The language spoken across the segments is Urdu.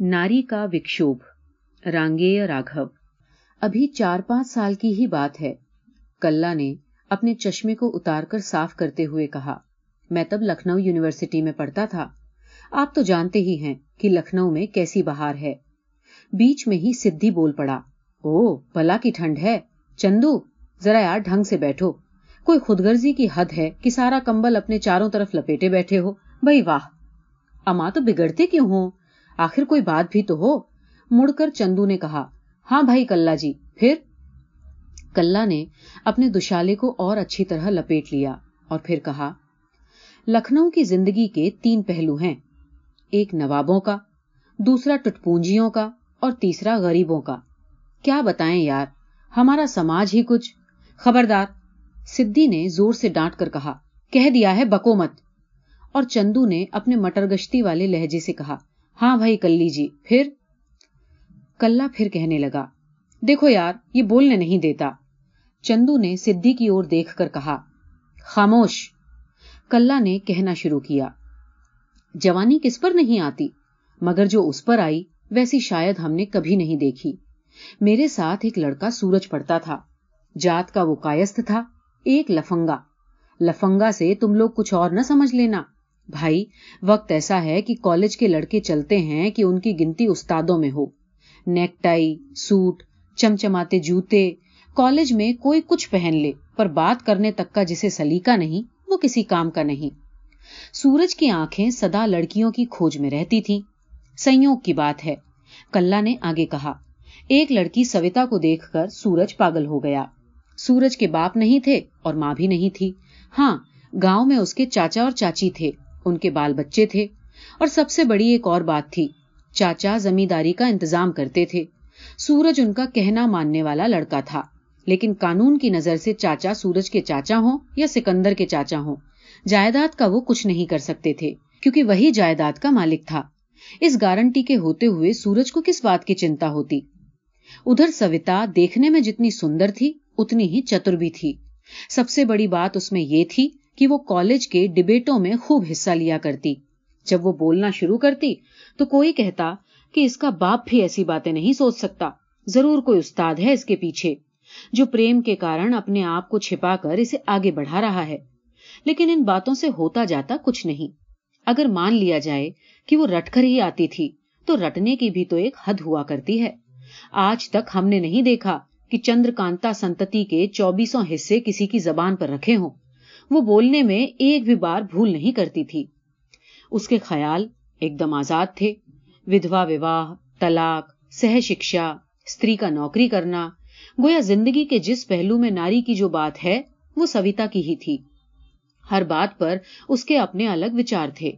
ناری کا وکشوب، رانگے راگو ابھی چار پانچ سال کی ہی بات ہے۔ کلّا نے اپنے چشمے کو اتار کر صاف کرتے ہوئے کہا، میں تب لکھنؤ یونیورسٹی میں پڑھتا تھا۔ آپ تو جانتے ہی ہیں کہ لکھنؤ میں کیسی بہار ہے۔ بیچ میں ہی سدھی بول پڑا، او بلا کی ٹھنڈ ہے۔ چندو، ذرا یار ڈھنگ سے بیٹھو۔ کوئی خود غرضی کی حد ہے کہ سارا کمبل اپنے چاروں طرف لپیٹے بیٹھے ہو۔ بھائی واہ! اما تو بگڑتے کیوں ہوں؟ آخر کوئی بات بھی تو ہو؟ مڑ کر چندو نے کہا ہاں بھائی کلّا جی پھر؟ کلّا نے اپنے دشالے کو اور اچھی طرح لپیٹ لیا اور پھر کہا، لکھنؤ کی زندگی کے تین پہلو ہیں، ایک نوابوں کا، دوسرا ٹٹپونجیوں کا اور تیسرا غریبوں کا۔ کیا بتائیں یار، ہمارا سماج ہی کچھ۔ خبردار سدی نے زور سے ڈانٹ کر کہا، کہہ دیا ہے بکو مت اور چندو نے اپنے مٹر گشتی والے لہجے سے کہا ہاں بھائی کلی جی پھر؟ کلا پھر کہنے لگا، دیکھو یار، یہ بولنے نہیں دیتا۔ چندو نے سدھی کی اور دیکھ کر کہا، خاموش۔ کلا نے کہنا شروع کیا، جوانی کس پر نہیں آتی؟ مگر جو اس پر آئی، ویسی شاید ہم نے کبھی نہیں دیکھی۔ میرے ساتھ ایک لڑکا سورج پڑتا تھا۔ جات کا وہ کائست تھا، ایک لفنگا۔ لفنگا سے تم لوگ کچھ اور نہ سمجھ لینا۔ بھائی، وقت ایسا ہے کہ کالج کے لڑکے چلتے ہیں کہ ان کی گنتی استادوں میں ہو۔ نیک ٹائی، سوٹ، چمچماتے جوتے۔ کالج میں کوئی کچھ پہن لے، پر بات کرنے تک کا جسے سلیقہ نہیں، وہ کسی کام کا نہیں۔ سورج کی آنکھیں سدا لڑکیوں کی کھوج میں رہتی تھیں۔ سیوگ کی بات ہے۔ کلّا نے آگے کہا، ایک لڑکی سویتا کو دیکھ کر سورج پاگل ہو گیا۔ سورج کے باپ نہیں تھے اور ماں بھی نہیں تھی۔ ہاں گاؤں میں اس کے چاچا اور چاچی تھے۔ ان کے بال بچے تھے اور سب سے بڑی ایک اور بات تھی، چاچا زمینداری کا انتظام کرتے تھے۔ سورج ان کا کہنا ماننے والا لڑکا تھا، لیکن قانون کی نظر سے چاچا سورج کے چاچا ہوں یا سکندر کے چاچا ہوں، جائیداد کا وہ کچھ نہیں کر سکتے تھے، کیونکہ وہی جائیداد کا مالک تھا۔ اس گارنٹی کے ہوتے ہوئے سورج کو کس بات کی چنتا ہوتی؟ ادھر سوتا دیکھنے میں جتنی سندر تھی، اتنی ہی چتر بھی تھی۔ سب سے بڑی بات اس میں یہ تھی کہ وہ کالج کے ڈبیٹوں میں خوب حصہ لیا کرتی۔ جب وہ بولنا شروع کرتی تو کوئی کہتا کہ اس کا باپ بھی ایسی باتیں نہیں سوچ سکتا۔ ضرور کوئی استاد ہے اس کے پیچھے جو پریم کے کارن اپنے آپ کو چھپا کر اسے آگے بڑھا رہا ہے۔ لیکن ان باتوں سے ہوتا جاتا کچھ نہیں۔ اگر مان لیا جائے کہ وہ رٹ کر ہی آتی تھی تو رٹنے کی بھی تو ایک حد ہوا کرتی ہے۔ آج تک ہم نے نہیں دیکھا کہ چندر کانتا سنتتی کے چوبیسوں حصے کسی کی زبان پر رکھے ہوں۔ وہ بولنے میں ایک بھی بار بھول نہیں کرتی تھی۔ اس کے خیال ایک دم آزاد تھے۔ ودھوا وواہ، طلاق سہ شکشا استری کا نوکری کرنا، گویا زندگی کے جس پہلو میں ناری کی جو بات ہے، وہ سویتا کی ہی تھی۔ ہر بات پر اس کے اپنے الگ وچار تھے۔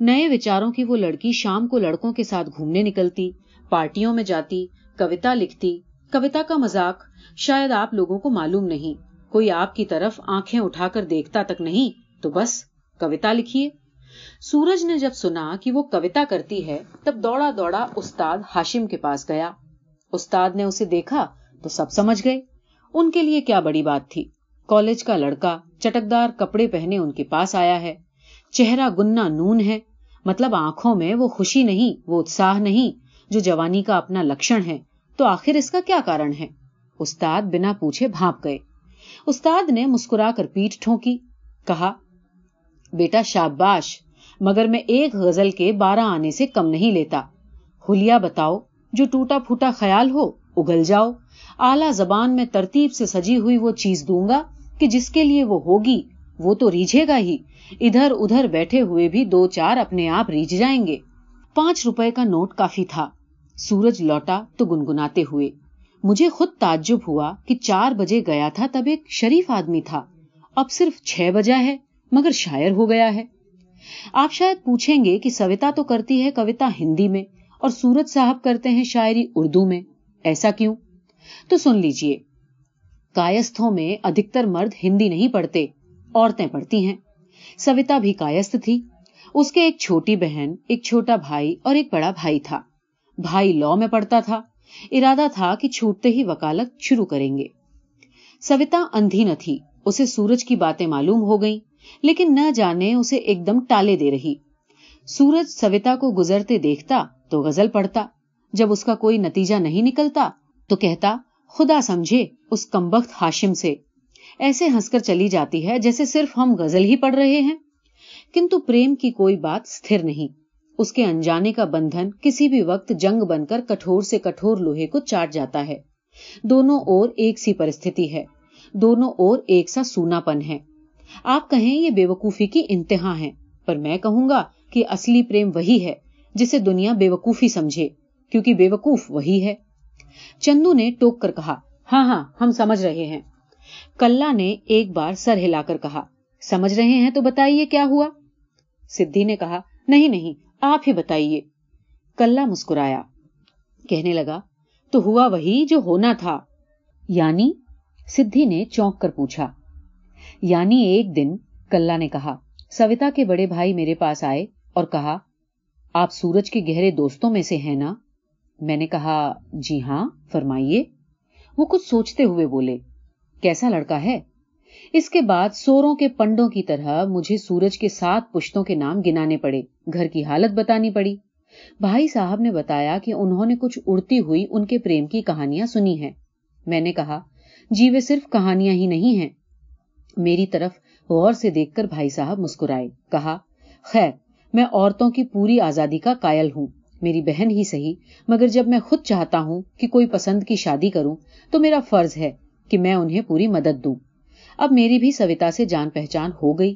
نئے وچاروں کی وہ لڑکی شام کو لڑکوں کے ساتھ گھومنے نکلتی، پارٹیوں میں جاتی کوتا لکھتی۔ کوتا کا مزاق شاید آپ لوگوں کو معلوم نہیں۔ کوئی آپ کی طرف آنکھیں اٹھا کر دیکھتا تک نہیں، تو بس کوتا لکھیے۔ سورج نے جب سنا کہ وہ کوتا کرتی ہے، تب دوڑا دوڑا استاد ہاشم کے پاس گیا۔ استاد نے اسے دیکھا تو سب سمجھ گئے۔ ان کے لیے کیا بڑی بات تھی۔ کالج کا لڑکا چٹکدار کپڑے پہنے ان کے پاس آیا ہے۔ چہرہ گننا نون ہے۔ مطلب آنکھوں میں وہ خوشی نہیں، وہ اتساہ نہیں، جو جوانی کا اپنا لکشن ہے۔ تو آخر اس کا کیا کارن ہے؟ استاد بنا پوچھے بھاپ گئے۔ استاد نے مسکرا کر پیٹ ٹھونکی، کہا، بیٹا شاباش، مگر میں ایک غزل کے بارہ آنے سے کم نہیں لیتا۔ ہولیا بتاؤ، جو ٹوٹا پھوٹا خیال ہو، اگل جاؤ۔ اعلی زبان میں ترتیب سے سجی ہوئی وہ چیز دوں گا کہ جس کے لیے وہ ہوگی، وہ تو ریجھے گا ہی۔ ادھر ادھر بیٹھے ہوئے بھی دو چار اپنے آپ ریجھ جائیں گے۔ پانچ روپے کا نوٹ کافی تھا۔ سورج لوٹا تو گنگناتے ہوئے۔ مجھے خود تعجب ہوا کہ چار بجے گیا تھا تب ایک شریف آدمی تھا۔ اب صرف چھ بجا ہے، مگر شاعر ہو گیا ہے۔ آپ شاید پوچھیں گے کہ سویتا تو کرتی ہے کوتا ہندی میں اور سورج صاحب کرتے ہیں شاعری اردو میں۔ ایسا کیوں؟ تو سن لیجیے کائستوں میں ادھکتر مرد ہندی نہیں پڑھتے، عورتیں پڑھتی ہیں۔ سویتا بھی کائست تھی۔ اس کے ایک چھوٹی بہن، ایک چھوٹا بھائی اور ایک بڑا بھائی تھا۔ بھائی لا میں پڑھتا تھا۔ ارادہ تھا کہ چھوٹتے ہی وکالت شروع کریں گے۔ سویتا اندھی نہ تھی، اسے سورج کی باتیں معلوم ہو گئیں، لیکن نہ جانے اسے ایک دم ٹالے دے رہی۔ سورج سویتا کو گزرتے دیکھتا تو غزل پڑھتا، جب اس کا کوئی نتیجہ نہیں نکلتا تو کہتا، خدا سمجھے اس کمبخت ہاشم سے۔ ایسے ہنس کر چلی جاتی ہے جیسے صرف ہم غزل ہی پڑھ رہے ہیں۔ کنتو پریم کی کوئی بات ستھر نہیں۔ اس کے انجانے کا بندھن کسی بھی وقت جنگ بن کر کٹھور سے کٹھور لوہے کو چاٹ جاتا ہے۔ دونوں اور ایک سی پرستھتی ہے۔ دونوں اور ایک سا سونا پن ہے۔ آپ کہیں یہ بے وقوفی کی انتہا ہے، پر میں کہوں گا کہ اصلی پریم وہی ہے جسے دنیا بے وقوفی سمجھے، کیونکہ بے وقوف وہی ہے۔ چندو نے ٹوک کر کہا ہاں ہاں ہم سمجھ رہے ہیں۔ کلّا نے ایک بار سر ہلا کر کہا، سمجھ رہے ہیں تو بتائیے کیا ہوا؟ سدھی نے کہا، نہیں نہیں آپ ہی بتائیے۔ کلّا مسکرایا۔ کہنے لگا، تو ہوا وہی جو ہونا تھا۔ یعنی سدھی نے چونک کر پوچھا۔ یعنی ایک دن کلّا نے کہا سوتا کے بڑے بھائی میرے پاس آئے اور کہا، آپ سورج کے گہرے دوستوں میں سے ہیں نا؟ میں نے کہا جی ہاں فرمائیے۔ وہ کچھ سوچتے ہوئے بولے، کیسا لڑکا ہے؟ اس کے بعد سوروں کے پنڈوں کی طرح مجھے سورج کے سات پشتوں کے نام گنانے پڑے، گھر کی حالت بتانی پڑی۔ بھائی صاحب نے بتایا کہ انہوں نے کچھ اڑتی ہوئی ان کے پریم کی کہانیاں سنی ہیں۔ میں نے کہا جی وہ صرف کہانیاں ہی نہیں ہیں۔ میری طرف غور سے دیکھ کر بھائی صاحب مسکرائے۔ کہا، خیر، میں عورتوں کی پوری آزادی کا قائل ہوں۔ میری بہن ہی صحیح، مگر جب میں خود چاہتا ہوں کہ کوئی پسند کی شادی کروں تو میرا فرض ہے کہ میں انہیں پوری مدد دوں۔ اب میری بھی سوتا سے جان پہچان ہو گئی۔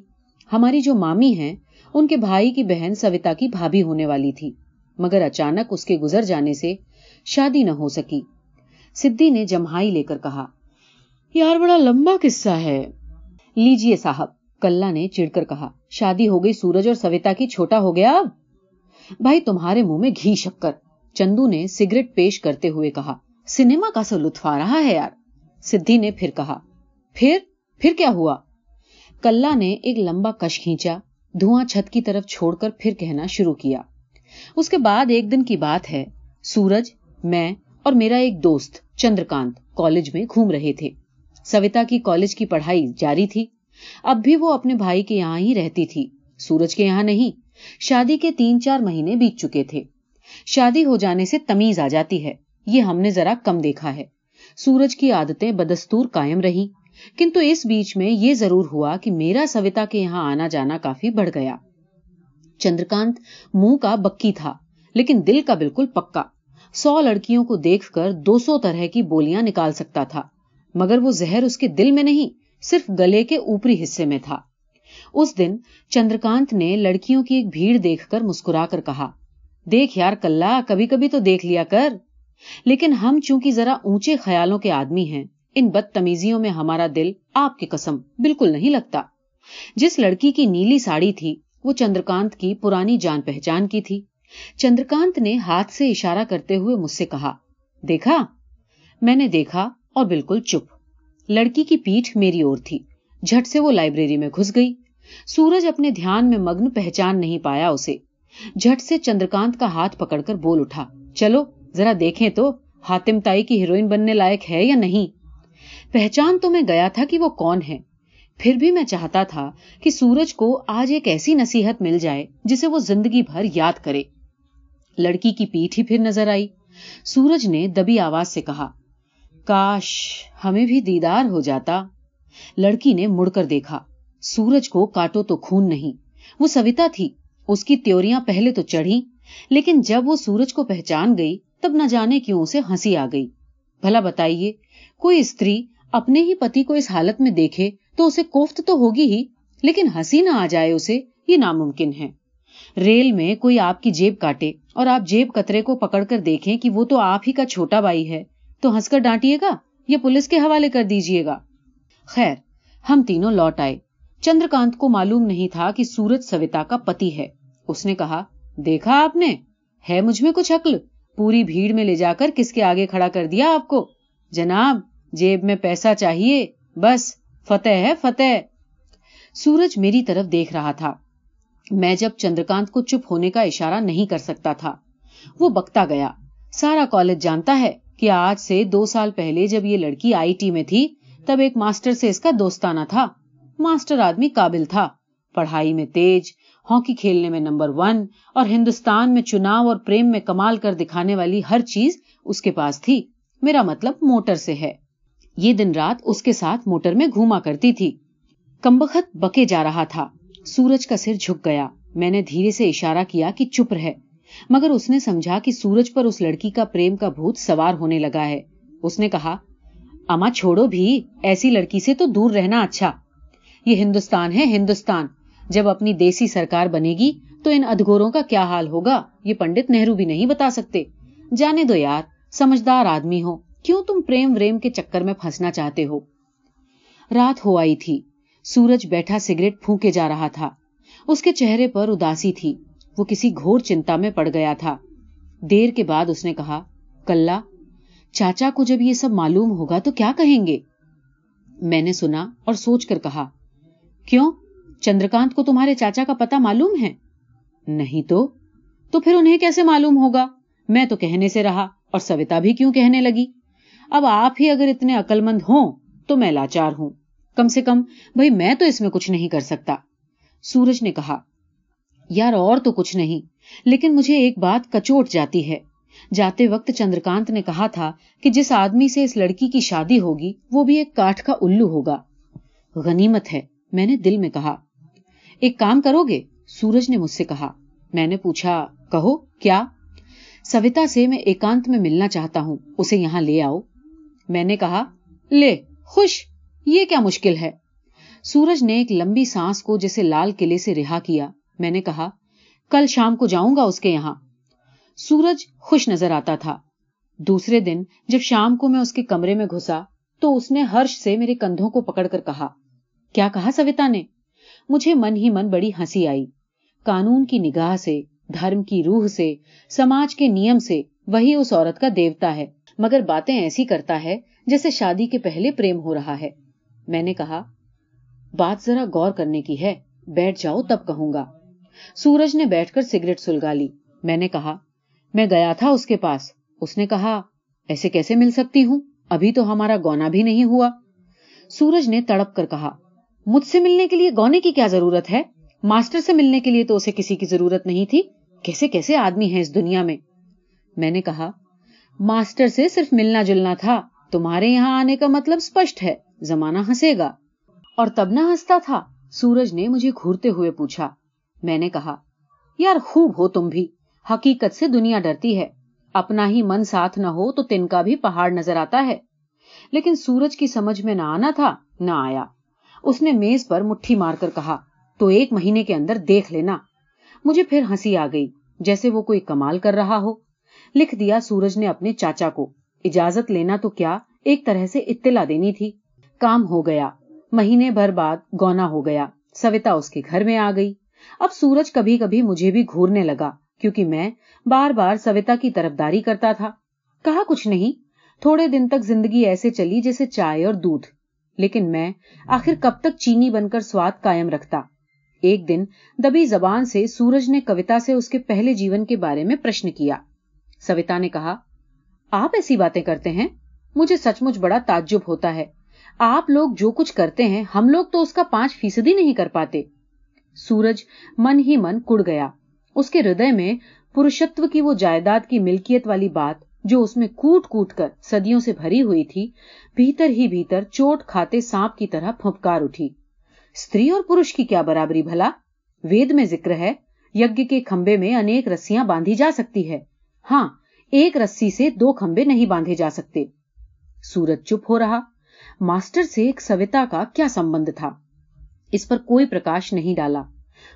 ہماری جو مامی ہیں، ان کے بھائی کی بہن سوتا کی بھابھی ہونے والی تھی، مگر اچانک اس کے گزر جانے سے شادی نہ ہو سکی۔ سدھی نے جمہائی لے کر کہا، یار، بڑا لمبا قصہ ہے۔ لیجیے صاحب۔ کلّا نے چڑ کر کہا، شادی ہو گئی سورج اور سویتا کی، چھوٹا ہو گیا۔ اب بھائی، تمہارے منہ میں گھی شکر۔ چندو نے سگریٹ پیش کرتے ہوئے کہا، سنیما کا سو لطف آ رہا ہے یار۔ سدھی نے پھر کہا، پھر؟ پھر کیا ہوا؟ کلّا نے ایک لمبا کش کھینچا، دھواں چھت کی طرف چھوڑ کر پھر کہنا شروع کیا۔ اس کے بعد ایک دن کی بات ہے، سورج، میں اور میرا ایک دوست، چندرکانت، کالج میں گھوم رہے تھے۔ سویتا کی کالج کی پڑھائی جاری تھی۔ اب بھی وہ اپنے بھائی کے یہاں ہی رہتی تھی۔ سورج کے یہاں نہیں، شادی کے تین چار مہینے بیت چکے تھے۔ شادی ہو جانے سے تمیز آ جاتی ہے۔ یہ ہم نے ذرا کم دیکھا ہے۔ سورج کی عادتیں بدستور قائم رہی کنتو اس بیچ میں یہ ضرور ہوا کہ میرا سوتا کے یہاں آنا جانا کافی بڑھ گیا۔ چندرکانت منہ کا بکی تھا، لیکن دل کا بالکل پکا۔ سو لڑکیوں کو دیکھ کر دو سو طرح کی بولیاں نکال سکتا تھا، مگر وہ زہر اس کے دل میں نہیں، صرف گلے کے اوپری حصے میں تھا۔ اس دن چندرکانت نے لڑکیوں کی ایک بھیڑ دیکھ کر مسکرا کر کہا، دیکھ یار کلّا، کبھی کبھی تو دیکھ لیا کر۔ لیکن ہم چونکہ ذرا اونچے خیالوں کے آدمی ہیں ان بدتمیزیوں میں ہمارا دل آپ کی قسم بالکل نہیں لگتا۔ جس لڑکی کی نیلی ساڑی تھی، وہ چندرکانت کی پرانی جان پہچان کی تھی۔ چندرکانت نے ہاتھ سے اشارہ کرتے ہوئے مجھ سے کہا، دیکھا؟ میں نے دیکھا اور بالکل چپ۔ لڑکی کی پیٹھ میری اور تھی۔ جھٹ سے وہ لائبریری میں گھس گئی۔ سورج اپنے دھیان میں مگن پہچان نہیں پایا اسے۔ جھٹ سے چندرکانت کا ہاتھ پکڑ کر بول اٹھا، چلو، ذرا دیکھیں تو، ہاتم تائی کی ہیروئن بننے لائق ہے یا نہیں؟ پہچان تو میں گیا تھا کہ وہ کون ہے۔ پھر بھی میں چاہتا تھا کہ سورج کو آج ایک ایسی نصیحت مل جائے جسے وہ زندگی بھر یاد کرے۔ لڑکی کی پیٹھ ہی پھر نظر آئی۔ سورج نے دبی آواز سے کہا، کاش ہمیں بھی دیدار ہو جاتا۔ لڑکی نے مڑ کر دیکھا۔ سورج کو کاٹو تو خون نہیں۔ وہ سویتا تھی۔ اس کی تیوریاں پہلے تو چڑھی، لیکن جب وہ سورج کو پہچان گئی، تب نہ جانے کیوں اسے ہنسی آ گئی۔ بھلا بتائیے، کوئی استری اپنے ہی پتی کو اس حالت میں دیکھے تو اسے کوفت تو ہوگی ہی، لیکن ہنسی نہ آ جائے اسے، یہ ناممکن ہے۔ ریل میں کوئی آپ کی جیب کاٹے اور آپ جیب کترے کو پکڑ کر دیکھیں کہ وہ تو آپ ہی کا چھوٹا بھائی ہے۔ تو ہنس کر ڈانٹیے گا یا پولیس کے حوالے کر دیجیے گا؟ خیر، ہم تینوں لوٹ آئے۔ چندرکانت کو معلوم نہیں تھا کہ سورج سویتا کا پتی ہے۔ اس نے کہا، دیکھا آپ نے؟ ہے مجھ میں کچھ عقل؟ پوری بھیڑ میں لے جا کر کس کے آگے کھڑا کر دیا آپ کو؟ جناب جیب میں پیسہ چاہیے، بس، فتح ہے، فتح۔ سورج میری طرف دیکھ رہا تھا۔ میں جب چندرکانت کو چپ ہونے کا اشارہ نہیں کر سکتا تھا، وہ بکتا گیا۔ سارا کالج جانتا ہے کہ آج سے دو سال پہلے جب یہ لڑکی آئی ٹی میں تھی، تب ایک ماسٹر سے اس کا دوستانہ تھا۔ ماسٹر آدمی قابل تھا۔ پڑھائی میں تیج ہاکی کھیلنے میں نمبر ون، اور ہندوستان میں چناؤ اور پریم میں کمال کر دکھانے والی ہر چیز اس کے پاس تھی۔ میرا مطلب موٹر سے ہے۔ یہ دن رات اس کے ساتھ موٹر میں گھوما کرتی تھی۔ کمبخت بکے جا رہا تھا۔ سورج کا سر جھک گیا۔ میں نے دھیرے سے اشارہ کیا کہ چپ رہے۔ مگر اس نے سمجھا کہ سورج پر اس لڑکی کا پریم کا بھوت سوار ہونے لگا ہے۔ اس نے کہا، اما، چھوڑو بھی۔ ایسی لڑکی سے تو دور رہنا اچھا۔ یہ ہندوستان ہے، ہندوستان۔ جب اپنی دیسی سرکار بنے گی تو ان ادگوروں کا کیا حال ہوگا؟ یہ پنڈت نہرو بھی نہیں بتا سکتے۔ جانے دو یار، سمجھدار آدمی ہو۔ کیوں تم پریم وریم کے چکر میں پھنسنا چاہتے ہو؟ رات ہو آئی تھی۔ سورج بیٹھا سگریٹ پھونکے جا رہا تھا۔ اس کے چہرے پر اداسی تھی۔ وہ کسی گھور چنتا میں پڑ گیا تھا۔ دیر کے بعد اس نے کہا کل چاچا کو جب یہ سب معلوم ہوگا تو کیا کہیں گے؟ میں نے سنا اور سوچ کر کہا، کیوں؟ چندرکانت کو تمہارے چاچا کا پتا معلوم ہے؟ نہیں تو؟ تو پھر انہیں کیسے معلوم ہوگا؟ میں تو کہنے سے رہا اور سوتا بھی کیوں کہنے لگی؟ اب آپ ہی اگر اتنے عقل مند ہوں تو میں لاچار ہوں۔ کم سے کم بھائی میں تو اس میں کچھ نہیں کر سکتا۔ سورج نے کہا، یار اور تو کچھ نہیں، لیکن مجھے ایک بات کچوٹ جاتی ہے۔ جاتے وقت چندرکانت نے کہا تھا کہ جس آدمی سے اس لڑکی کی شادی ہوگی، وہ بھی ایک کاٹ کا الو ہوگا۔ غنیمت ہے، میں نے دل میں کہا۔ ایک کام کرو گے؟ سورج نے مجھ سے کہا۔ میں نے پوچھا، کہو، کیا؟ سوتا سے میں ایکانت میں ملنا چاہتا ہوں، اسے یہاں لے آؤ۔ میں نے کہا، لے، خوش، یہ کیا مشکل ہے؟ سورج نے ایک لمبی سانس کو جیسے لال قلعے سے رہا کیا۔ میں نے کہا، کل شام کو جاؤں گا اس کے یہاں۔ سورج خوش نظر آتا تھا۔ دوسرے دن جب شام کو میں اس کے کمرے میں گھسا، تو اس نے ہرش سے میرے کندھوں کو پکڑ کر کہا، کیا کہا سویتا نے؟ مجھے من ہی من بڑی ہنسی آئی۔ قانون کی نگاہ سے، دھرم کی روح سے، سماج کے نیم سے، وہی اس عورت کا دیوتا ہے۔ مگر باتیں ایسی کرتا ہے جیسے شادی کے پہلے پریم ہو رہا ہے۔ میں نے کہا، بات ذرا غور کرنے کی ہے، بیٹھ جاؤ تب کہوں گا۔ سورج نے بیٹھ کر سگریٹ سلگا لی۔ میں نے کہا، میں گیا تھا اس کے پاس۔ اس نے کہا، ایسے کیسے مل سکتی ہوں؟ ابھی تو ہمارا گونا بھی نہیں ہوا۔ سورج نے تڑپ کر کہا، مجھ سے ملنے کے لیے گونے کی کیا ضرورت ہے؟ ماسٹر سے ملنے کے لیے تو اسے کسی کی ضرورت نہیں تھی؟ کیسے کیسے آدمی ہیں اس دنیا میں؟ میں نے کہا ماسٹر سے صرف ملنا جلنا تھا۔ تمہارے یہاں آنے کا مطلب اسپشٹ ہے۔ زمانہ ہنسے گا۔ اور تب نہ ہنستا تھا۔ سورج نے مجھے گھورتے ہوئے پوچھا۔ میں نے کہا، یار خوب ہو تم بھی۔ حقیقت سے دنیا ڈرتی ہے۔ اپنا ہی من ساتھ نہ ہو تو تن کا بھی پہاڑ نظر آتا ہے۔ لیکن سورج کی سمجھ میں نہ آنا تھا، نہ آیا۔ اس نے میز پر مٹھی مار کر کہا، تو ایک مہینے کے اندر دیکھ لینا۔ مجھے پھر ہنسی آ گئی، جیسے وہ کوئی کمال کر رہا ہو۔ لکھ دیا سورج نے اپنے چاچا کو۔ اجازت لینا تو کیا ایک طرح سے اطلاع دینی تھی۔ کام ہو گیا۔ مہینے بھر بعد گونا ہو گیا۔ سوتا اس کے گھر میں آ گئی۔ اب سورج کبھی کبھی مجھے بھی گھورنے لگا، کیونکہ میں بار بار سوتا کی طرفداری کرتا تھا۔ کہا کچھ نہیں، تھوڑے دن تک زندگی ایسے چلی جیسے چائے اور دودھ۔ لیکن میں آخر کب تک چینی بن کر سواد قائم رکھتا۔ ایک دن دبی زبان سے سورج نے کوتا سے اس کے پہلے جیون کے بارے میں پرشن کیا۔ سوتا نے کہا، آپ ایسی باتیں کرتے ہیں؟ مجھے سچ مچ بڑا تعجب ہوتا ہے۔ آپ لوگ جو کچھ کرتے ہیں، ہم لوگ تو اس کا پانچ فیصدی نہیں کر پاتے۔ سورج من ہی من کڑ گیا۔ اس کے ہردے میں پروشتو کی وہ جائیداد کی ملکیت والی بات جو اس میں کوٹ کوٹ کر صدیوں سے بھری ہوئی تھی، بھیتر ہی بھیتر چوٹ کھاتے سانپ کی طرح پھپکار اٹھی۔ استری اور پروش کی کیا برابری بھلا؟ وید میں ذکر ہے یج کے کھمبے میں انیک رسیاں باندھی جا سکتی ہے۔ ہاں ایک رسی سے دو کھمبے نہیں باندھے جا سکتے۔ سورج چپ ہو رہا۔ ماسٹر سے ایک سوتا کا کیا سمبند تھا۔ اس پر کوئی پرکاش نہیں ڈالا۔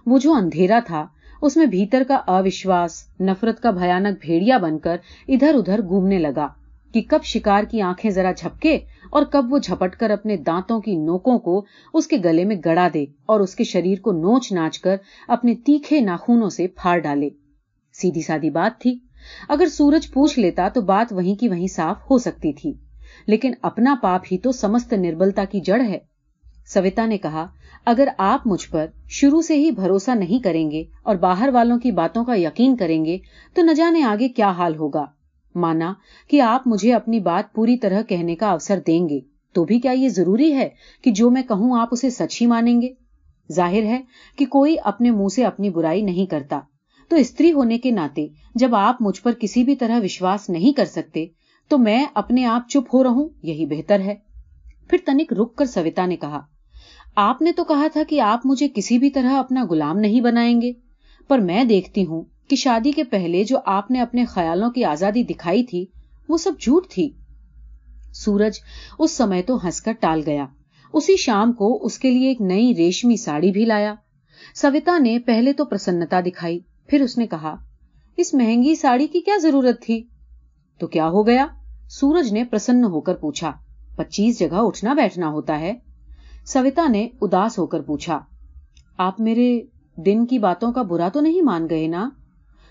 وہ جو اندھیرا تھا، اس میں بھیتر کا اوشواس نفرت کا بھیانک بھیڑیا بن کر ادھر ادھر گھومنے لگا کہ کب شکار کی آنکھیں ذرا جھپکے اور کب وہ جھپٹ کر اپنے دانتوں کی نوکوں کو اس کے گلے میں گڑا دے اور اس کے شریر کو نوچ ناچ کر اپنے تیکھے ناخونوں سے پھاڑ ڈالے۔ سیدھی سادی بات تھی۔ اگر سورج پوچھ لیتا تو بات وہیں کی وہیں صاف ہو سکتی تھی، لیکن اپنا پاپ ہی تو سمست نربلتا کی جڑ ہے۔ سویتا نے کہا، اگر آپ مجھ پر شروع سے ہی بھروسہ نہیں کریں گے اور باہر والوں کی باتوں کا یقین کریں گے، تو نہ جانے آگے کیا حال ہوگا۔ مانا کہ آپ مجھے اپنی بات پوری طرح کہنے کا اوسر دیں گے۔ تو بھی کیا یہ ضروری ہے کہ جو میں کہوں آپ اسے سچ ہی مانیں گے؟ ظاہر ہے کہ کوئی اپنے منہ سے اپنی برائی نہیں کرتا۔ تو استری ہونے کے ناطے جب آپ مجھ پر کسی بھی طرح وشواس نہیں کر سکتے، تو میں اپنے آپ چپ ہو رہوں، یہی بہتر ہے۔ پھر تنک رک کر سویتا نے کہا، آپ نے تو کہا تھا کہ آپ مجھے کسی بھی طرح اپنا غلام نہیں بنائیں گے، پر میں دیکھتی ہوں کہ شادی کے پہلے جو آپ نے اپنے خیالوں کی آزادی دکھائی تھی، وہ سب جھوٹ تھی۔ سورج اس سمے تو ہنس کر ٹال گیا۔ اسی شام کو اس کے لیے ایک نئی ریشمی ساڑی بھی لایا۔ سویتا نے پہلے تو پرسنتا دکھائی۔ پھر اس نے کہا، اس مہنگی ساڑی کی کیا ضرورت تھی؟ تو کیا ہو گیا؟ سورج نے پرسن ہو کر پوچھا، پچیس جگہ اٹھنا بیٹھنا ہوتا ہے؟ سویتا نے اداس ہو کر پوچھا، آپ میرے دن کی باتوں کا برا تو نہیں مان گئے نا؟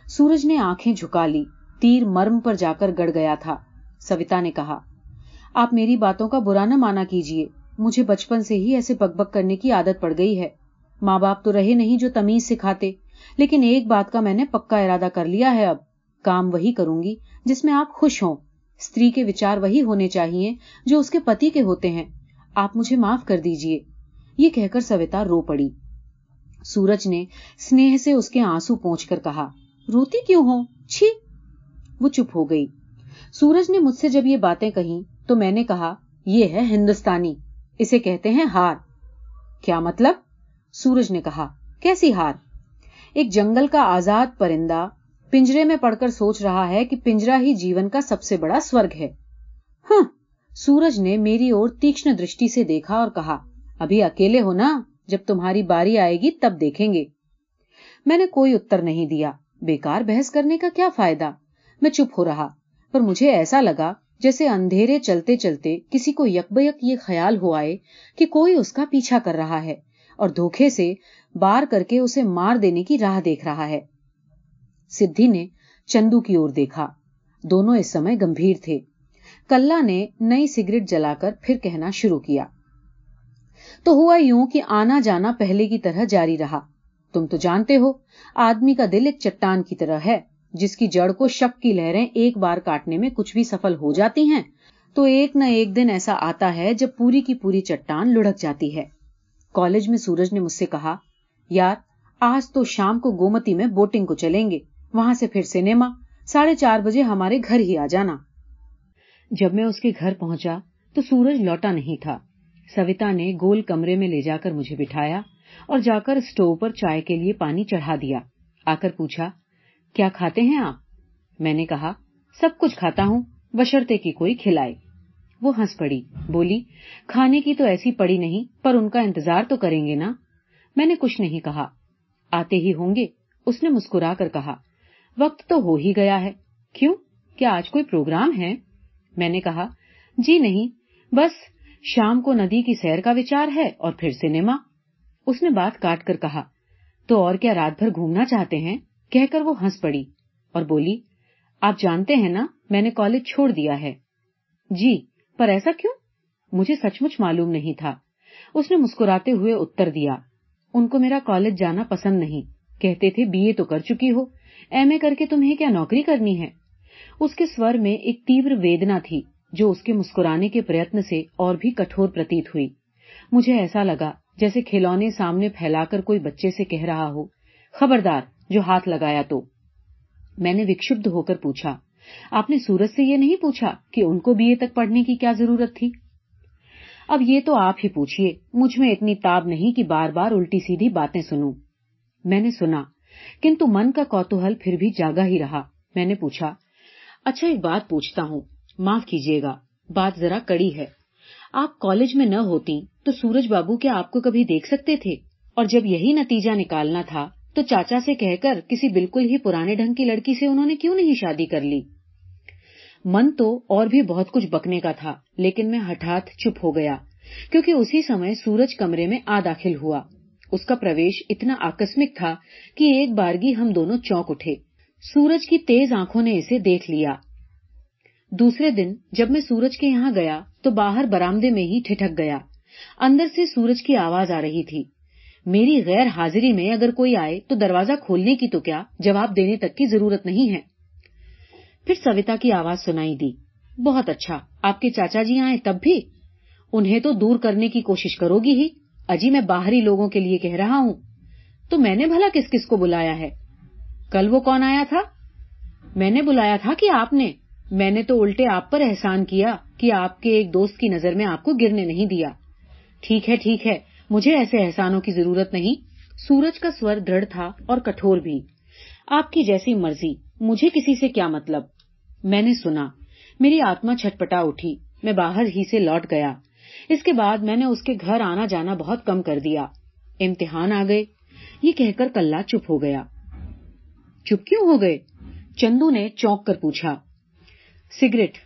سورج نے آنکھیں جھکا لی، تیر مرم پر جا کر گڑ گیا تھا۔ سویتا نے کہا، آپ میری باتوں کا برا نہ مانا کیجیے، مجھے بچپن سے ہی ایسے بک بک کرنے کی عادت پڑ گئی ہے۔ ماں باپ تو رہے نہیں جو تمیز سکھاتے۔ لیکن ایک بات کا میں نے پکا ارادہ کر لیا ہے اب۔ کام وہی کروں گی جس میں آپ خوش ہوں۔ استری کے وچار وہی ہونے چاہیے جو اس کے پتی کے ہوتے ہیں۔ آپ مجھے معاف کر دیجیے یہ کہہ کر سویتا رو پڑی۔ سورج نے سنیہ سے اس کے آنسو پہنچ کر کہا، روتی کیوں ہو چھی! وہ چپ ہو گئی۔ سورج نے مجھ سے جب یہ باتیں کہیں تو میں نے کہا، یہ ہے ہندوستانی، اسے کہتے ہیں ہار۔ کیا مطلب؟ سورج نے کہا، کیسی ہار؟ ایک جنگل کا آزاد پرندہ پنجرے میں پڑ کر سوچ رہا ہے کہ پنجرا ہی جیون کا سب سے بڑا سورگ ہے۔ ہاں سورج نے میری اور تیکشن درشٹی سے دیکھا اور کہا، ابھی اکیلے ہو نا، جب تمہاری باری آئے گی تب دیکھیں گے۔ میں نے کوئی اتر نہیں دیا۔ بیکار بحث کرنے کا کیا فائدہ؟ میں چپ ہو رہا، پر مجھے ایسا لگا جیسے اندھیرے چلتے چلتے کسی کو یک بیک یہ خیال ہو آئے کہ کوئی اس کا پیچھا کر رہا ہے۔ اور دھوکے سے بار کر کے اسے مار دینے کی راہ دیکھ رہا ہے۔ سدھی نے چندو کی اور دیکھا۔ دونوں اس سمے گمبھیر تھے۔ کلا نے نئی سگریٹ جلا کر پھر کہنا شروع کیا۔ تو ہوا یوں کہ آنا جانا پہلے کی طرح جاری رہا۔ تم تو جانتے ہو، آدمی کا دل ایک چٹان کی طرح ہے۔ جس کی جڑ کو شک کی لہریں ایک بار کاٹنے میں کچھ بھی سفل ہو جاتی ہیں۔ تو ایک نہ ایک دن ایسا آتا ہے جب پوری کی پوری چٹان لڑک جاتی ہے۔ کالج میں سورج نے مجھ سے کہا، یار، آج تو شام کو گومتی میں بوٹنگ کو چلیں گے، وہاں سے پھر سنیما، ساڑھے چار بجے ہمارے گھر ہی آ جانا۔ جب میں اس کے گھر پہنچا تو سورج لوٹا نہیں تھا۔ سویتا نے گول کمرے میں لے جا کر مجھے بٹھایا اور جا کر اسٹو پر چائے کے لیے پانی چڑھا دیا۔ آ کر پوچھا، کیا کھاتے ہیں آپ؟ میں نے کہا، سب کچھ کھاتا ہوں، بشرتے کی کوئی کھلائے۔ وہ ہنس پڑی۔ بولی، کھانے کی تو ایسی پڑی نہیں، پر ان کا انتظار تو کریں گے نا؟ میں نے کچھ نہیں کہا۔ آتے ہی ہوں گے، اس نے مسکرا کر کہا۔ وقت تو ہو ہی گیا ہے۔ کیوں؟ کیا آج کوئی پروگرام ہے؟ میں نے کہا جی نہیں، بس شام کو ندی کی سیر کا وچار ہے اور پھر سنیما۔ اس نے بات کاٹ کر کہا، تو اور کیا رات بھر گھومنا چاہتے ہیں؟ کہہ کر وہ ہنس پڑی اور بولی، آپ جانتے ہیں نا، میں نے کالج چھوڑ دیا ہے۔ جی۔ پر ایسا کیوں؟ مجھے سچ مچ معلوم نہیں تھا۔ اس نے مسکراتے ہوئے اتر دیا۔ ان کو میرا کالج جانا پسند نہیں۔ کہتے تھے، بی اے تو کر چکی ہو۔ ایم اے کر کے تمہیں کیا نوکری کرنی ہے؟ اس کے سور میں ایک تیور ویدنا تھی، جو اس کے مسکرانے کے پریتن سے اور بھی کٹور پرتیت ہوئی۔ مجھے ایسا لگا جیسے کھلونے سامنے پھیلا کر کوئی بچے سے کہہ رہا ہو۔ خبردار، جو ہاتھ لگایا تو۔ میں نے وکشبد ہو کر پوچھا آپ نے سورج سے یہ نہیں پوچھا کہ ان کو بی اے تک پڑھنے کی کیا ضرورت تھی؟ اب یہ تو آپ ہی پوچھیے مجھ میں اتنی تاب نہیں کہ بار بار الٹی سیدھی باتیں سنوں۔ میں نے سنا، کنتو من کا کوتوہل پھر بھی جاگا ہی رہا۔ میں نے پوچھا اچھا ایک بات پوچھتا ہوں، معاف کیجیے گا، بات ذرا کڑی ہے۔ آپ کالج میں نہ ہوتی تو سورج بابو کیا آپ کو کبھی دیکھ سکتے تھے؟ اور جب یہی نتیجہ نکالنا تھا تو چاچا سے کہہ کر کسی بالکل ہی پرانے ڈھنگ کی لڑکی سے انہوں نے کیوں نہیں شادی کر لی؟ من تو اور بھی بہت کچھ بکنے کا تھا، لیکن میں ہٹھات چپ ہو گیا، کیونکہ اسی سمے سورج کمرے میں آ داخل ہوا۔ اس کا پرویش اتنا آکسمک تھا کہ ایک بارگی ہم دونوں چونک اٹھے۔ سورج کی تیز آنکھوں نے اسے دیکھ لیا۔ دوسرے دن جب میں سورج کے یہاں گیا تو باہر برامدے میں ہی ٹھٹک گیا۔ اندر سے سورج کی آواز آ رہی تھی۔ میری غیر حاضری میں اگر کوئی آئے تو دروازہ کھولنے کی تو کیا جواب دینے تک کی ضرورت نہیں ہے۔ پھر سویتا کی آواز سنائی دی۔ بہت اچھا آپ کے چاچا جی آئے تب بھی؟ انہیں تو دور کرنے کی کوشش کرو گی ہی۔ اجی میں باہری لوگوں کے لیے کہہ رہا ہوں۔ تو میں نے بھلا کس کس کو بلایا ہے؟ کل وہ کون آیا تھا؟ میں نے بلایا تھا کہ آپ نے۔ میں نے تو الٹے آپ پر احسان کیا کہ آپ کے ایک دوست کی نظر میں آپ کو گرنے نہیں دیا۔ ٹھیک ہے ٹھیک ہے، مجھے ایسے احسانوں کی ضرورت نہیں۔ سورج کا سور دڑ تھا اور کٹور بھی۔ آپ کی جیسی مرضی، مجھے کسی سے کیا مطلب؟ میں نے سنا، میری آتما چھٹپٹا اٹھی، میں باہر ہی سے لوٹ گیا۔ اس کے بعد میں نے اس کے گھر آنا جانا بہت کم کر دیا۔ امتحان آ گئے۔ یہ کہہ کر کلّا چپ ہو گیا۔ چپ کیوں ہو گئے؟ چندو نے چونک کر پوچھا۔ سگریٹ۔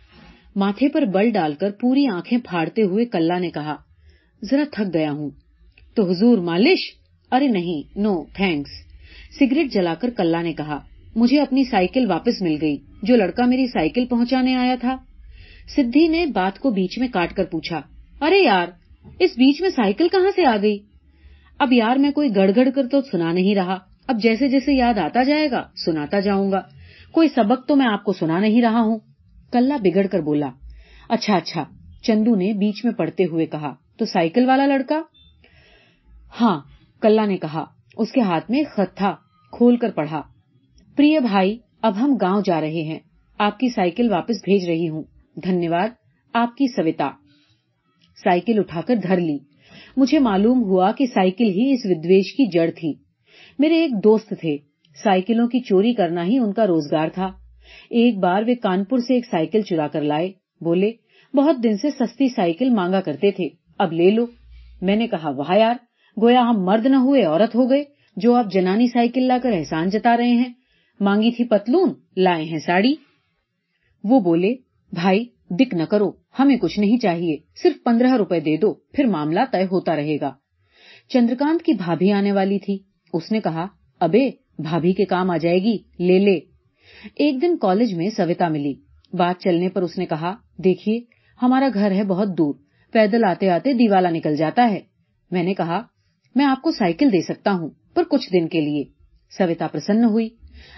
ماتھے پر بل ڈال کر پوری آنکھیں پھاڑتے ہوئے کلّا نے کہا، ذرا تھک گیا ہوں۔ تو حضور مالش؟ ارے نہیں، نو، تھینکس۔ سگریٹ جلا کر کلّا نے کہا مجھے اپنی سائیکل واپس مل گئی، جو لڑکا میری سائیکل پہنچانے آیا تھا۔ سدھی نے بات کو بیچ میں کاٹ کر پوچھا، ارے یار، اس بیچ میں سائیکل کہاں سے آ گئی؟ اب یار، میں کوئی گڑ گڑ کر تو سنا نہیں رہا۔ اب جیسے جیسے یاد آتا جائے گا، سناتا جاؤں گا۔ کوئی سبق تو میں آپ کو سنا نہیں رہا ہوں۔ کلّا بگڑ کر بولا اچھا اچھا۔ چندو نے بیچ میں پڑھتے ہوئے کہا، تو سائیکل والا لڑکا؟ ہاں کلّا نے کہا، اس کے ہاتھ میں خط تھا، کھول کر پڑھا۔ پریہ بھائی، اب ہم گاؤں جا رہے ہیں۔ آپ کی سائیکل واپس بھیج رہی ہوں۔ دھنیہ واد آپ کی سویتا۔ سائیکل اٹھا کر دھر لی۔ مجھے معلوم ہوا کہ سائیکل ہی اس ودویش کی جڑ تھی۔ میرے ایک دوست تھے۔ سائیکلوں کی چوری کرنا ہی ان کا روزگار تھا۔ ایک بار وہ کانپور سے ایک سائیکل چرا کر لائے۔ بولے، بہت دن سے سستی سائیکل مانگا کرتے تھے۔ اب لے لو۔ میں نے کہا، واہ یار، گویا ہم مرد نہ ہوئے، عورت ہو گئے۔ جو آپ جنانی سائیکل لا کر احسان جتا رہے ہیں۔ مانگی تھی پتلون، لائے ہیں ساڑی۔ وہ بولے، بھائی دک نہ کرو، ہمیں کچھ نہیں چاہیے، صرف پندرہ روپے دے دو، پھر معاملہ طے ہوتا رہے گا۔ چندرکانت کی بھابھی آنے والی تھی۔ اس نے کہا، ابے، بھابھی کے کام آ جائے گی، لے لے۔ ایک دن کالج میں سویتا ملی۔ بات چلنے پر اس نے کہا، دیکھیے، ہمارا گھر ہے بہت دور، پیدل آتے آتے دیوالا نکل جاتا ہے۔ میں نے کہا، میں آپ کو سائیکل دے سکتا ہوں، پر کچھ دن کے لیے۔ سویتا پرسن ہوئی۔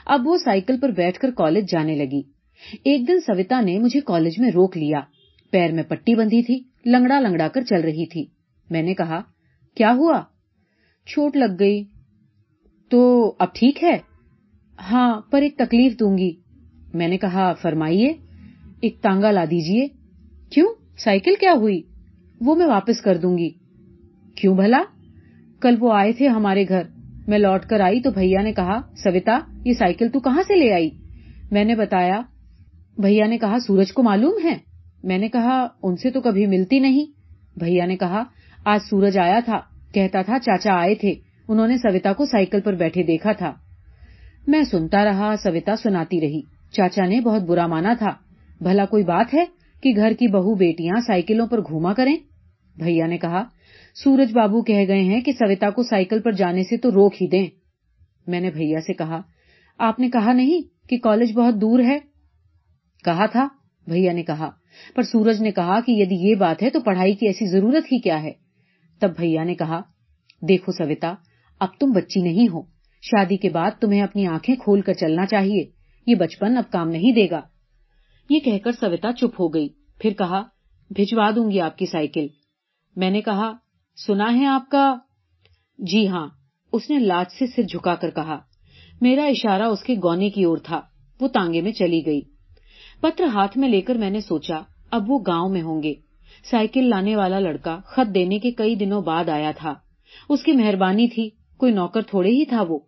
اب وہ سائیکل پر بیٹھ کر کالج جانے لگی۔ ایک دن سویتا نے مجھے کالج میں روک لیا۔ پیر میں پٹی بندھی تھی، لنگڑا لنگڑا کر چل رہی تھی۔ میں نے کہا، کیا ہوا؟ چوٹ لگ گئی۔ تو اب ٹھیک ہے؟ ہاں پر ایک تکلیف دوں گی۔ میں نے کہا، فرمائیے، ایک تانگا لا دیجیے کیوں؟ سائیکل کیا ہوئی؟ وہ میں واپس کر دوں گی۔ کیوں بھلا؟ کل وہ آئے تھے ہمارے گھر۔ میں لوٹ کر آئی تو بھیا نے کہا، سویتا، یہ سائیکل تو کہاں سے لے آئی؟ میں نے بتایا، بھیا نے کہا، سورج کو معلوم ہے. میں نے کہا، ان سے تو کبھی ملتی نہیں. بھیا نے کہا، آج سورج آیا تھا، کہتا تھا چاچا آئے تھے، انہوں نے سویتا کو سائیکل پر بیٹھے دیکھا تھا۔ میں سنتا رہا، سویتا سناتی رہی، چاچا نے بہت برا مانا تھا۔ بھلا کوئی بات ہے کہ گھر کی بہو بیٹیاں سائیکلوں پر گھوما کریں؟ بھیا نے کہا سورج بابو کہہ گئے ہیں کہ سویتا کو سائیکل پر جانے سے تو روک ہی دیں۔ میں نے بھیا سے کہا، آپ نے کہا نہیں کہ کالج بہت دور ہے؟ کہا تھا، بھیا نے کہا۔ پر سورج نے کہا کہ یدی یہ بات ہے تو پڑھائی کی ایسی ضرورت ہی کیا ہے؟ تب بھیا نے کہا، دیکھو سویتا، اب تم بچی نہیں ہو۔ شادی کے بعد تمہیں اپنی آنکھیں کھول کر چلنا چاہیے۔ یہ بچپن اب کام نہیں دے گا۔ یہ کہہ کر سویتا چپ ہو گئی، پھر کہا، بھجوا دوں گی آپ کی سائیکل۔ میں نے کہا سنا ہے آپ کا؟ جی ہاں اس نے لاج سے سر جھکا کر کہا۔ میرا اشارہ اس کے گونے کی اور تھا، وہ تانگے میں چلی گئی۔ پتر ہاتھ میں لے کر میں نے سوچا، اب وہ گاؤں میں ہوں گے۔ سائیکل لانے والا لڑکا خط دینے کے کئی دنوں بعد آیا تھا۔ اس کی مہربانی تھی، کوئی نوکر تھوڑے ہی تھا وہ۔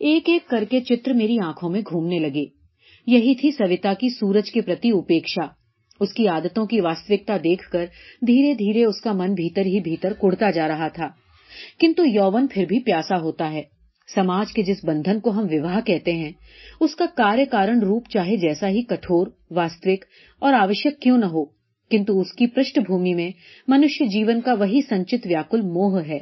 ایک ایک کر کے چتر میری آنکھوں میں گھومنے لگے۔ یہی تھی سویتا کی سورج کے پرتی اپیکشا۔ اس کی عادتوں کی واستوکتا دیکھ کر دھیرے دھیرے اس کا من بھیتر ہی بھیتر کڑتا جا رہا تھا۔ کنتو یوون پھر بھی پیاسا ہوتا ہے۔ سماج کے جس بندھن کو ہم وواہ کہتے ہیں، اس کا کاریہ کارن روپ چاہے جیسا ہی کٹور واستوک اور آوشک کیوں نہ ہو، کنتو اس کی پرشٹھ بھومی میں منشیہ جیون کا وہی سنچت ویاکل موہ ہے۔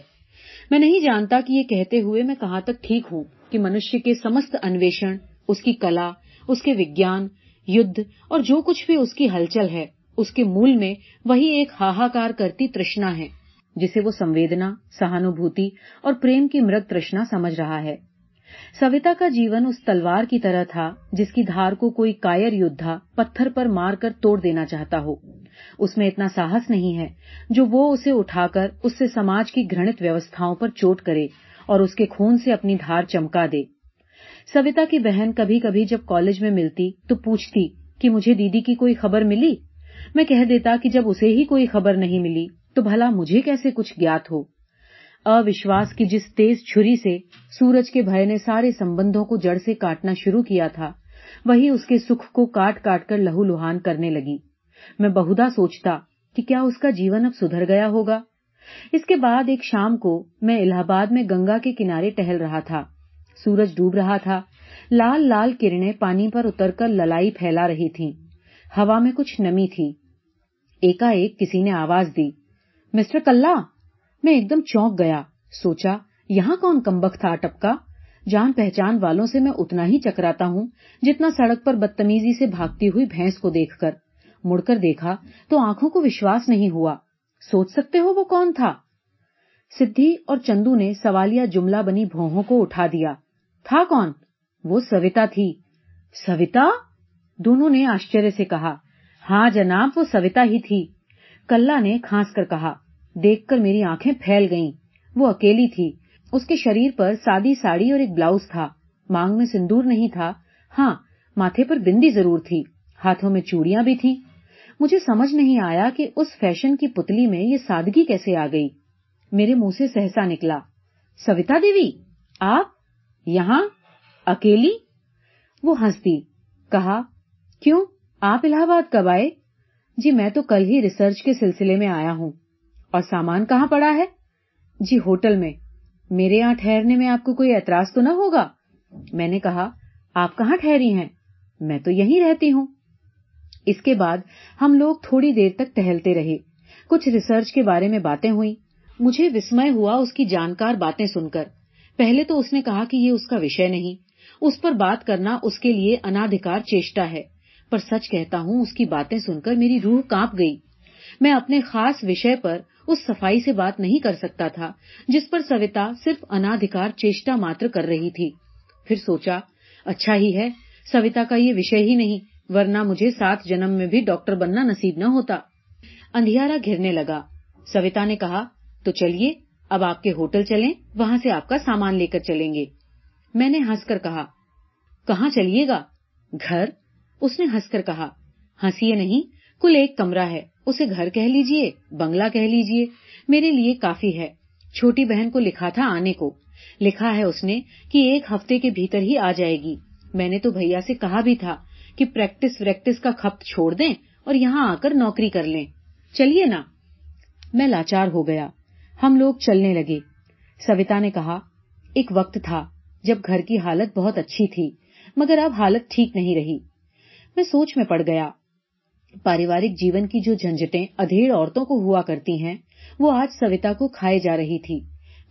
میں نہیں جانتا کہ یہ کہتے ہوئے میں کہاں تک ٹھیک ہوں کہ منشیہ کے سمست انویشن، اس کی کلا، اس کے وگیان یدھ اور جو کچھ بھی اس کی ہلچل ہے، اس کے مول میں وہی ایک ہاہاکار کرتی ترشنا ہے، جسے وہ سمویدنا سہانوبھوتی اور پریم کی مرگ ترشنا سمجھ رہا ہے۔ سویتا کا جیون اس تلوار کی طرح تھا، جس کی دھار کو کوئی کائر یدھا پتھر پر مار کر توڑ دینا چاہتا ہو۔ اس میں اتنا ساہس نہیں ہے جو وہ اسے اٹھا کر اس سے سماج کی گھڑت ویوستھاؤں پر چوٹ کرے اور اس کے خون سے اپنی دھار چمکا دے۔ سویتا کی بہن کبھی کبھی جب کالج میں ملتی تو پوچھتی کہ مجھے دیدی کی کوئی خبر ملی؟ میں کہہ دیتا کہ جب اسے ہی کوئی خبر نہیں ملی تو بھلا مجھے کیسے کچھ گیات ہو؟ اوشواس کی جس تیز چھری سے سورج کے بھائی نے سارے سمبندوں کو جڑ سے کاٹنا شروع کیا تھا، وہی اس کے سکھ کو کاٹ کاٹ کر لہو لوہان کرنے لگی۔ میں بہدا سوچتا کہ کیا اس کا جیون اب سدھر گیا ہوگا؟ اس کے بعد ایک شام کو میں الہ آباد میں گنگا کے کنارے ٹہل رہا تھا۔ سورج ڈوب رہا تھا۔ لال لال کرنیں پانی پر اتر کر للائی پھیلا رہی تھی ہوا میں کچھ نمی تھی۔ ایکا ایک کسی نے آواز دی، مسٹر کلّا، میں ایک دم چونک گیا۔ سوچا، یہاں کون کمبک تھا ٹپکا؟ جان پہچان والوں سے میں اتنا ہی چکراتا ہوں جتنا سڑک پر بدتمیزی سے بھاگتی ہوئی بھینس کو دیکھ کر۔ مڑ کر دیکھا تو آنکھوں کو وشواس نہیں ہوا۔ سوچ سکتے ہو وہ کون تھا؟ سدھی اور چندو نے سوالیہ جملہ بنی بھوہوں کو اٹھا دیا۔ تھا کون؟ وہ سویتا تھی۔ سویتا دونوں نے آشچر سے کہا۔ ہاں جناب، وہ سویتا ہی تھی۔ کلّا نے کھانس کر کہا۔ دیکھ کر میری آنکھیں پھیل گئیں۔ وہ اکیلی تھی۔ اس کے شریر پر سادی ساڑی اور ایک بلاؤز تھا۔ مانگ میں سندور نہیں تھا۔ ہاں ماتھے پر بندی ضرور تھی۔ ہاتھوں میں چوڑیاں بھی تھیں۔ مجھے سمجھ نہیں آیا کہ اس فیشن کی پتلی میں یہ سادگی کیسے آ گئی۔ میرے منہ سے سہسا نکلا۔ سویتا دیوی، آپ؟ یہاں اکیلی؟ وہ ہنستی، کہا، کیوں؟ آپ الہ آباد کب آئے؟ جی میں تو کل ہی ریسرچ کے سلسلے میں آیا ہوں۔ اور سامان کہاں پڑا ہے؟ جی ہوٹل میں۔ میرے یہاں ٹھہرنے میں آپ کو کوئی اعتراض تو نہ ہوگا؟ میں نے کہا، آپ کہاں ٹھہری ہیں؟ میں تو یہیں رہتی ہوں۔ اس کے بعد ہم لوگ تھوڑی دیر تک ٹہلتے رہے۔ کچھ ریسرچ کے بارے میں باتیں ہوئی مجھے وسمے ہوا اس کی جانکار باتیں سن کر۔ پہلے تو اس نے کہا کہ یہ اس کا وشے نہیں۔ اس پر بات کرنا اس کے لیے انادھکار چیشٹا ہے۔ پر سچ کہتا ہوں، اس کی باتیں سن کر میری روح کانپ گئی۔ میں اپنے خاص وشے پر اس صفائی سے بات نہیں کر سکتا تھا، جس پر سویتا صرف انادھکار چیشٹا ماتر کر رہی تھی۔ پھر سوچا اچھا ہی ہے، سویتا کا یہ وشے ہی نہیں، ورنہ مجھے سات جنم میں بھی ڈاکٹر بننا نصیب نہ ہوتا۔ اندھیارا گھرنے لگا۔ سویتا نے کہا، تو چلیے اب آپ کے ہوٹل چلیں، وہاں سے آپ کا سامان لے کر چلیں گے۔ میں نے ہنس کر کہا، کہاں چلیے گا؟ گھر؟ اس نے ہنس کر کہا، ہنسی نہیں، کل ایک کمرہ ہے، اسے گھر کہہ لیجیے، بنگلہ کہہ لیجیے۔ میرے لیے کافی ہے۔ چھوٹی بہن کو لکھا تھا آنے کو۔ لکھا ہے اس نے کہ ایک ہفتے کے بھیتر ہی آ جائے گی۔ میں نے تو بھیا سے کہا بھی تھا کہ پریکٹس، وریکٹس کا کھپت چھوڑ دیں اور یہاں آ کر نوکری کر لیں۔ چلیے نا۔ میں لاچار ہو گیا۔ ہم لوگ چلنے لگے۔ سویتا نے کہا، ایک وقت تھا جب گھر کی حالت بہت اچھی تھی، مگر اب حالت ٹھیک نہیں رہی۔ میں سوچ میں پڑ گیا، پاریوارک جیون کی جو جھنجٹیں ادھیڑ عورتوں کو ہوا کرتی ہیں، وہ آج سویتا کو کھائے جا رہی تھی۔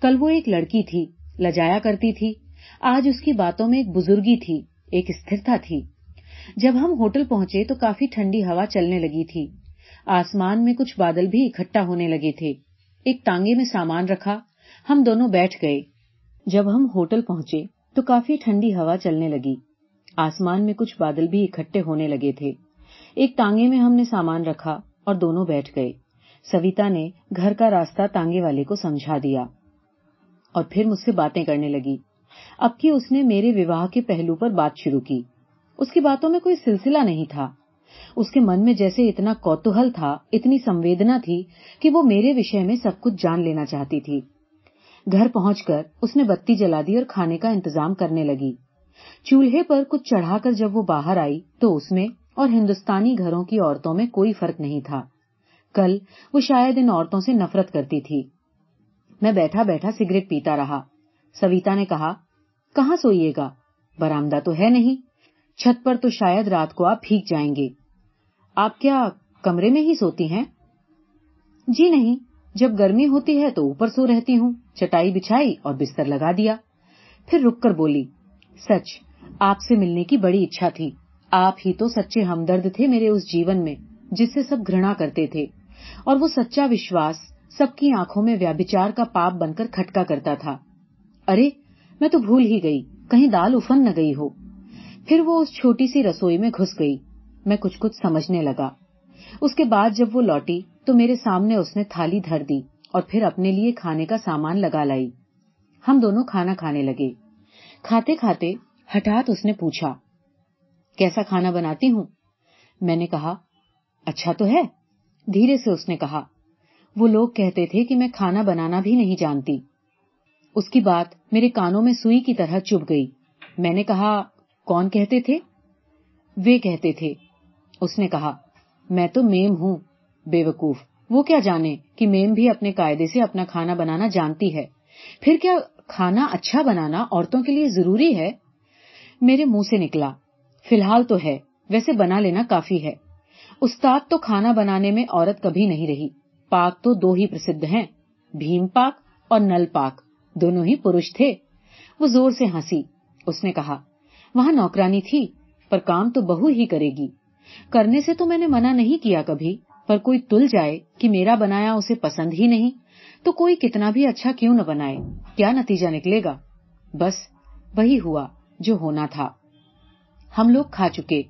کل وہ ایک لڑکی تھی، لجایا کرتی تھی۔ آج اس کی باتوں میں ایک بزرگی تھی، ایک استھرتا تھی۔ جب ہم ہوٹل پہنچے تو کافی ٹھنڈی ہوا چلنے لگی تھی۔ آسمان میں کچھ بادل بھی اکٹھا ہونے لگے تھے۔ ایک ٹانگے میں سامان رکھا، ہم دونوں بیٹھ گئے۔ جب ہم ہوٹل پہنچے تو کافی ٹھنڈی ہوا چلنے لگی۔ آسمان میں کچھ بادل بھی اکٹھے ہونے لگے تھے۔ ایک تانگے میں ہم نے سامان رکھا اور دونوں بیٹھ گئے۔ سویتا نے گھر کا راستہ تانگے والے کو سمجھا دیا اور پھر مجھ سے باتیں کرنے لگی۔ اب کی اس نے میرے وواہ کے پہلو پر بات شروع کی۔ اس کی باتوں میں کوئی سلسلہ نہیں تھا۔ اس کے من میں جیسے اتنا کوتوہل تھا، اتنی سمویدنا تھی کہ وہ میرے وشے میں سب کچھ جان لینا چاہتی تھی۔ گھر پہنچ کر اس نے بتی جلا دی اور کھانے کا انتظام کرنے لگی۔ چولہے پر کچھ چڑھا کر جب وہ باہر آئی تو اس میں اور ہندوستانی گھروں کی عورتوں میں کوئی فرق نہیں تھا۔ کل وہ شاید ان عورتوں سے نفرت کرتی تھی۔ میں بیٹھا بیٹھا سگریٹ پیتا رہا۔ سویتا نے کہا، کہاں سوئیے گا؟ برامدہ تو ہے نہیں۔ چھت پر تو شاید رات کو آپ پھیک جائیں گے۔ آپ کیا کمرے میں ہی سوتی ہیں؟ جی نہیں، جب گرمی ہوتی ہے تو اوپر سو رہتی ہوں، چٹائی بچھائی اور بستر لگا دیا۔ پھر رک کر بولی، سچ، آپ سے ملنے کی بڑی اچھا تھی۔ آپ ہی تو سچے ہمدرد تھے میرے اس جیون میں، جس سے سب گھنا کرتے تھے۔ اور وہ سچا وشواس سب کی آنکھوں میں ویابچار کا پاپ بن کر کھٹکا کرتا تھا۔ ارے، میں تو بھول ہی گئی، کہیں دال افن نہ گئی ہو۔ پھر وہ اس چھوٹی سی رسوئی میں گھس گئی۔ میں کچھ کچھ سمجھنے لگا۔ اس کے بعد جب وہ لوٹی تو میرے سامنے اس نے تھالی دھر دی اور پھر اپنے لیے کھانے کا سامان لگا لائی۔ ہم دونوں کھانا کھانے لگے۔ کھاتے کھاتے ہٹات اس نے پوچھا، کیسا کھانا بناتی ہوں؟ میں نے کہا اچھا تو ہے۔ دھیرے سے اس نے کہا، وہ لوگ کہتے تھے کہ میں کھانا بنانا بھی نہیں جانتی۔ اس کی بات میرے کانوں میں سوئی کی طرح چپ گئی۔ میں نے کہا، کون کہتے تھے؟ وہ کہتے تھے اس نے کہا، میں تو میم ہوں بے وقوف وہ کیا جانے کہ میم بھی اپنے قاعدے سے اپنا کھانا بنانا جانتی ہے۔ پھر کیا کھانا اچھا بنانا عورتوں کے لیے ضروری ہے؟ میرے منہ سے نکلا، فی الحال تو ہے، ویسے بنا لینا کافی ہے۔ استاد تو کھانا بنانے میں عورت کبھی نہیں رہی۔ پاک تو دو ہی پرسدھ ہیں، بھیم پاک اور نل پاک۔ دونوں ہی پروش تھے۔ وہ زور سے ہنسی۔ اس نے کہا، وہاں نوکرانی تھی، پر کام تو بہو ہی کرے گی۔ کرنے سے تو میں نے منع نہیں کیا کبھی، پر کوئی تل جائے کہ میرا بنایا اسے پسند ہی نہیں، تو کوئی کتنا بھی اچھا کیوں نہ بنائے، کیا نتیجہ نکلے گا؟ بس وہی ہوا جو ہونا تھا۔ ہم لوگ کھا چکے،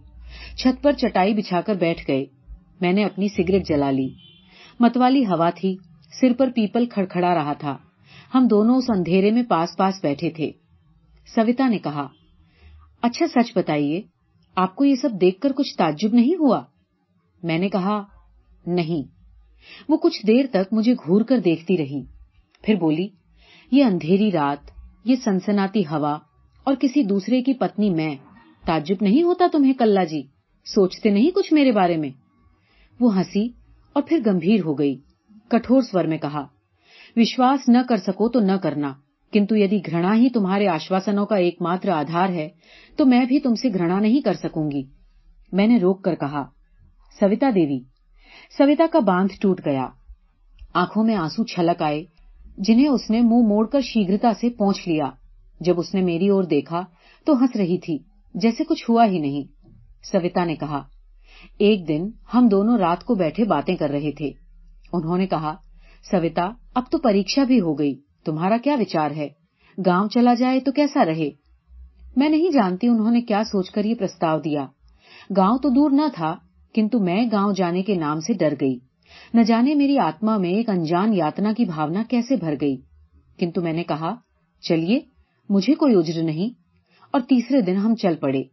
چھت پر چٹائی بچھا کر بیٹھ گئے۔ میں نے اپنی سگریٹ جلا لی۔ متوالی ہوا تھی، سر پر پیپل کھڑکھڑا رہا تھا۔ ہم دونوں اس اندھیرے میں پاس پاس بیٹھے تھے۔ سویتا نے کہا اچھا سچ بتائیے آپ کو یہ سب دیکھ کر کچھ تعجب نہیں ہوا؟ میں نے کہا، نہیں۔ وہ کچھ دیر تک مجھے گھور کر دیکھتی رہی۔ پھر بولی، یہ اندھیری رات، یہ سنسناتی ہوا اور کسی دوسرے کی پتنی میں تعجب نہیں ہوتا تمہیں کلّا جی؟ سوچتے نہیں کچھ میرے بارے میں؟ وہ ہنسی اور پھر گمبھیر ہو گئی۔ کٹور سور میں کہا، وشواس نہ کر سکو تو نہ کرنا۔ کنتو یدی گھرنا ہی تمہارے آشواسنوں کا ایک ماتر آدھار ہے، تو میں بھی تم سے گھرنا نہیں کر سکوں گی۔ میں نے روک کر کہا، سویتا دیوی، سویتا کا باندھ ٹوٹ گیا۔ آنکھوں میں آنسو چھلک آئے، جنہیں اس نے منہ موڑ کر شیگرتا سے پہنچ لیا۔ جب اس نے میری اور دیکھا، تو ہنس رہی تھی، جیسے کچھ ہوا ہی نہیں۔ سویتا نے کہا، ایک دن ہم دونوں رات کو بیٹھے باتیں کر رہے تھے۔ انہوں نے کہا، سویتا، اب تو پریکشا بھی ہو گئی۔ تمہارا کیا وچار ہے؟ گاؤں چلا جائے تو کیسا رہے؟ میں نہیں جانتی انہوں نے کیا سوچ کر یہ پرستاؤ دیا۔ گاؤں تو دور نہ تھا، کنتو میں گاؤں جانے کے نام سے ڈر گئی۔ نہ جانے میری آتما میں ایک انجان یاتنا کی بھاونا کیسے بھر گئی؟ کنتو میں نے کہا، چلیے، مجھے کوئی اجر نہیں۔ اور تیسرے دن ہم چل پڑے۔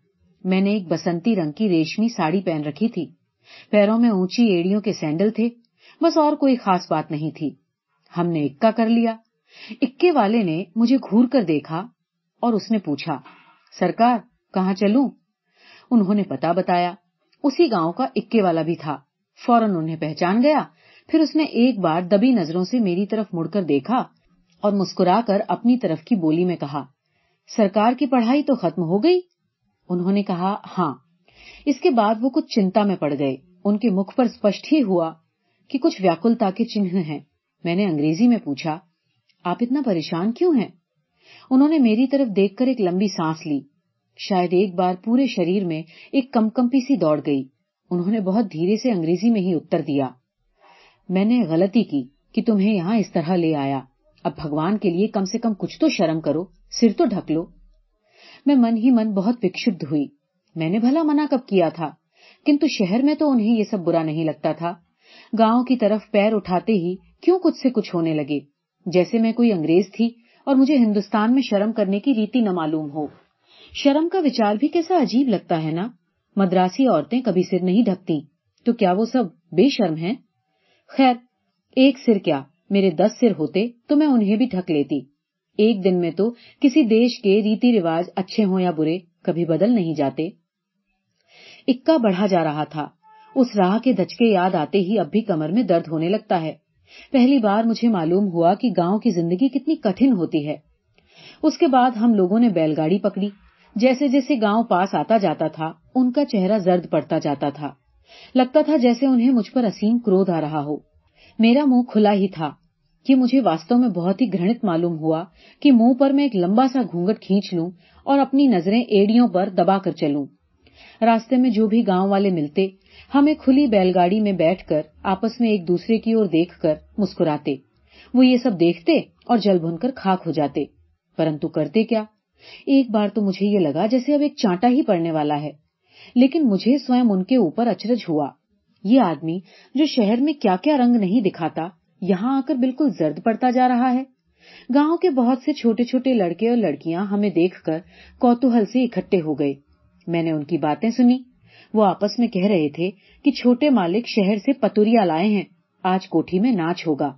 میں نے ایک بسنتی رنگ کی ریشمی ساڑی پہن رکھی تھی۔ پیروں میں اونچی ایڑیوں کے سینڈل تھے، بس اور کوئی خاص بات نہیں تھی۔ ہم نے اکا کر لیا۔ اکے والے نے مجھے گھور کر دیکھا اور اس نے پوچھا، سرکار، کہاں چلوں؟ انہوں نے پتا بتایا، اسی گاؤں کا اکے والا بھی تھا۔ فوراً انہیں پہچان گیا۔ پھر اس نے ایک بار دبی نظروں سے میری طرف مڑ کر دیکھا اور مسکرا کر اپنی طرف کی بولی میں کہا، سرکار کی پڑھائی تو ختم ہو گئی؟ انہوں نے کہا ہاں۔ اس کے بعد وہ کچھ چنتا میں پڑ گئے۔ ان کے مکھ پر اسپشٹ ہی ہوا کہ کچھ ویاکلتا کے چنہ ہیں۔ میں نے انگریزی میں پوچھا آپ اتنا پریشان کیوں ہیں؟ انہوں نے میری طرف دیکھ کر ایک لمبی سانس لی۔ شاید ایک بار پورے شریر میں ایک کم کمپی سی دوڑ گئی۔ انہوں نے بہت دھیرے سے انگریزی میں ہی اتر دیا۔ میں نے غلطی کی کہ تمہیں یہاں اس طرح لے آیا۔ اب بھگوان کے لیے کم سے کم کچھ تو شرم کرو، سر تو ڈھک لو۔ میں من ہی من بہت وکشبد ہوئی۔ میں نے بھلا منع کب کیا تھا؟ کنتو شہر میں تو انہیں یہ سب برا نہیں لگتا تھا۔ گاؤں کی طرف پیر اٹھاتے ہی کیوں کچھ سے کچھ ہونے لگے؟ جیسے میں کوئی انگریز تھی اور مجھے ہندوستان میں شرم کرنے کی ریتی نہ معلوم ہو۔ شرم کا وچار بھی کیسا عجیب لگتا ہے نا؟ مدراسی عورتیں کبھی سر نہیں ڈھکتی، تو کیا وہ سب بے شرم ہیں؟ خیر، ایک سر کیا، میرے دس سر ہوتے تو میں انہیں بھی ڈھک لیتی۔ ایک دن میں تو کسی دیش کے ریتی رواج اچھے ہوں یا برے کبھی بدل نہیں جاتے۔ اکا بڑھا جا رہا تھا۔ اس راہ کے دھچکے یاد آتے ہی اب بھی کمر میں درد ہونے لگتا ہے۔ پہلی بار مجھے معلوم ہوا کہ گاؤں کی زندگی کتنی کٹھن ہوتی ہے۔ اس کے بعد ہم لوگوں نے بیل گاڑی پکڑی۔ جیسے جیسے گاؤں پاس آتا جاتا تھا، ان کا چہرہ زرد پڑتا جاتا تھا۔ لگتا تھا جیسے انہیں مجھ پر اسیم کرود آ رہا ہو۔ میرا منہ کھلا ہی تھا کہ مجھے واستو میں بہت ہی گھنت معلوم ہوا کہ منہ پر میں ایک لمبا سا گھونگٹ کھینچ لوں اور اپنی نظریں ایڑیوں پر دبا کر چلوں۔ راستے میں جو بھی گاؤں والے ملتے، ہمیں کھلی بیل گاڑی میں بیٹھ کر آپس میں ایک دوسرے کی اور دیکھ کر مسکراتے۔ وہ یہ سب دیکھتے اور جل بھن کر خاک ہو جاتے۔ پرنتو کرتے کیا؟ ایک بار تو مجھے یہ لگا جیسے اب ایک چانٹا ہی پڑنے والا ہے۔ لیکن مجھے سوئم ان کے اوپر اچرج ہوا۔ یہ آدمی جو شہر میں کیا کیا رنگ نہیں دکھاتا، یہاں آ کر بالکل زرد پڑتا جا رہا ہے۔ گاؤں کے بہت سے چھوٹے چھوٹے لڑکے اور لڑکیاں ہمیں دیکھ کر کوتوہل سے اکٹھے ہو گئے۔ میں نے ان کی باتیں سنی۔ وہ آپس میں کہہ رہے تھے کہ چھوٹے مالک شہر سے پتوریا لائے ہیں، آج کوٹھی میں ناچ ہوگا۔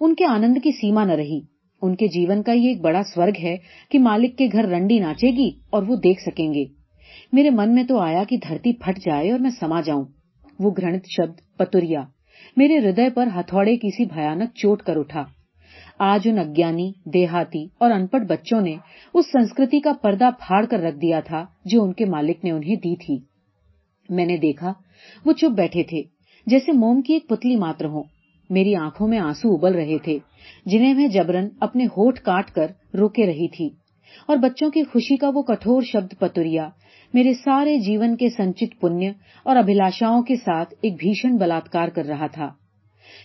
ان کے آنند کی سیما نہ رہی۔ ان کے جیون کا یہ ایک بڑا سورگ ہے کہ مالک کے گھر رنڈی ناچے گی اور وہ دیکھ سکیں گے۔ میرے من میں تو آیا کہ دھرتی پھٹ جائے اور میں سما جاؤں۔ وہ گھرت شبد پتوریا میرے ہردے پر ہتھوڑے کسی بھیانک چوٹ کر اٹھا۔ آج ان اگیانی، دیہاتی اور ان پڑھ بچوں نے اس سنسکرتی کا پردہ پھاڑ کر رکھ دیا تھا جو ان کے مالک نے انہیں دی تھی۔ میں نے دیکھا، وہ چپ بیٹھے تھے، جیسے موم کی ایک پتلی ماتر ہو میری آنکھوں میں آنسو ابل رہے تھے، جنہیں میں جبرن اپنے ہوٹ کاٹ کر روکے رہی تھی۔ اور بچوں کی خوشی کا وہ کٹور شبد پتوریا، میرے سارے جیون کے سنچت پنیہ اور ابھیلاشاؤں کے ساتھ ایک بھیشن بلاکار کر رہا تھا۔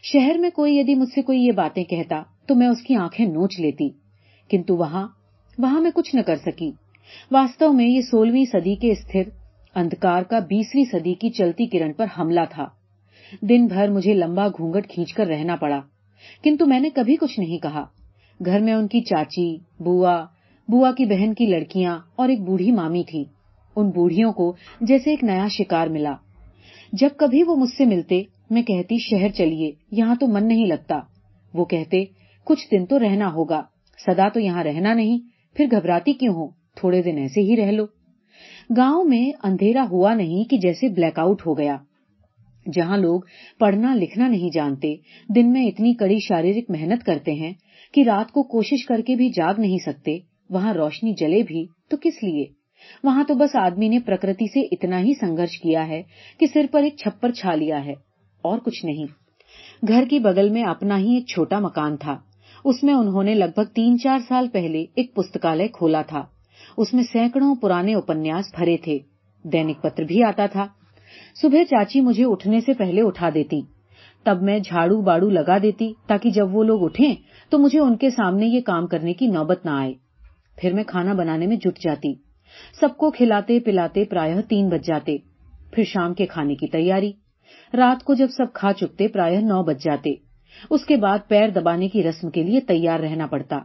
شہر میں کوئی یدی مجھ سے کوئی یہ باتیں کہتا تو میں اس کی آنکھیں نوچ لیتی، کنتو وہاں وہاں میں کچھ نہ کر سکی۔ واستو میں یہ سولہویں صدی کے استھر، اندھکار کا بیسویں صدی کی چلتی کرن پر حملہ تھا۔ دن بھر مجھے لمبا گھونگٹ کھینچ کر رہنا پڑا۔ کنتو میں نے کبھی کچھ نہیں کہا۔ گھر میں ان کی چاچی، بوا بوا کی بہن کی لڑکیاں اور ایک بوڑھی مامی تھی۔ ان بوڑھیوں کو جیسے ایک نیا شکار ملا۔ جب کبھی وہ مجھ سے ملتے، میں کہتی، شہر چلیے، یہاں تو من نہیں لگتا۔ وہ کہتے کچھ دن تو رہنا ہوگا۔ سدا تو یہاں رہنا نہیں، پھر گھبراتی کیوں ہو؟ تھوڑے دن ایسے ہی رہ لو۔ گاؤں میں اندھیرا ہوا نہیں کہ جیسے بلیک آؤٹ ہو گیا۔ جہاں لوگ پڑھنا لکھنا نہیں جانتے، دن میں اتنی کڑی شاریرک محنت کرتے ہیں کہ رات کو کوشش کر کے بھی جاگ نہیں سکتے۔ وہاں روشنی جلے بھی تو کس لیے؟ وہاں تو بس آدمی نے پرکرتی سے اتنا ہی سنگرش کیا ہے کہ سر پر ایک چھپر چھا لیا ہے اور کچھ نہیں۔ گھر کی بغل میں اپنا ہی ایک چھوٹا مکان تھا۔ اس میں انہوں نے لگ بھگ تین چار سال پہلے ایک پستکالیہ کھولا تھا۔ اس میں سینکڑوں پرانے اپنیاس بھرے تھے۔ دینک پتر بھی آتا تھا۔ صبح چاچی مجھے اٹھنے سے پہلے اٹھا دیتی۔ تب میں جھاڑو باڑو لگا دیتی تاکہ جب وہ لوگ اٹھیں تو مجھے ان کے سامنے یہ کام کرنے کی نوبت نہ آئے۔ پھر میں کھانا بنانے میں جٹ جاتی۔ سب کو کھلاتے پلاتے پرایہ تین بج جاتے۔ پھر شام کے کھانے کی تیاری۔ رات کو جب سب کھا چکتے پرایہ نو بج جاتے۔ اس کے بعد پیر دبانے کی رسم کے لیے تیار رہنا پڑتا۔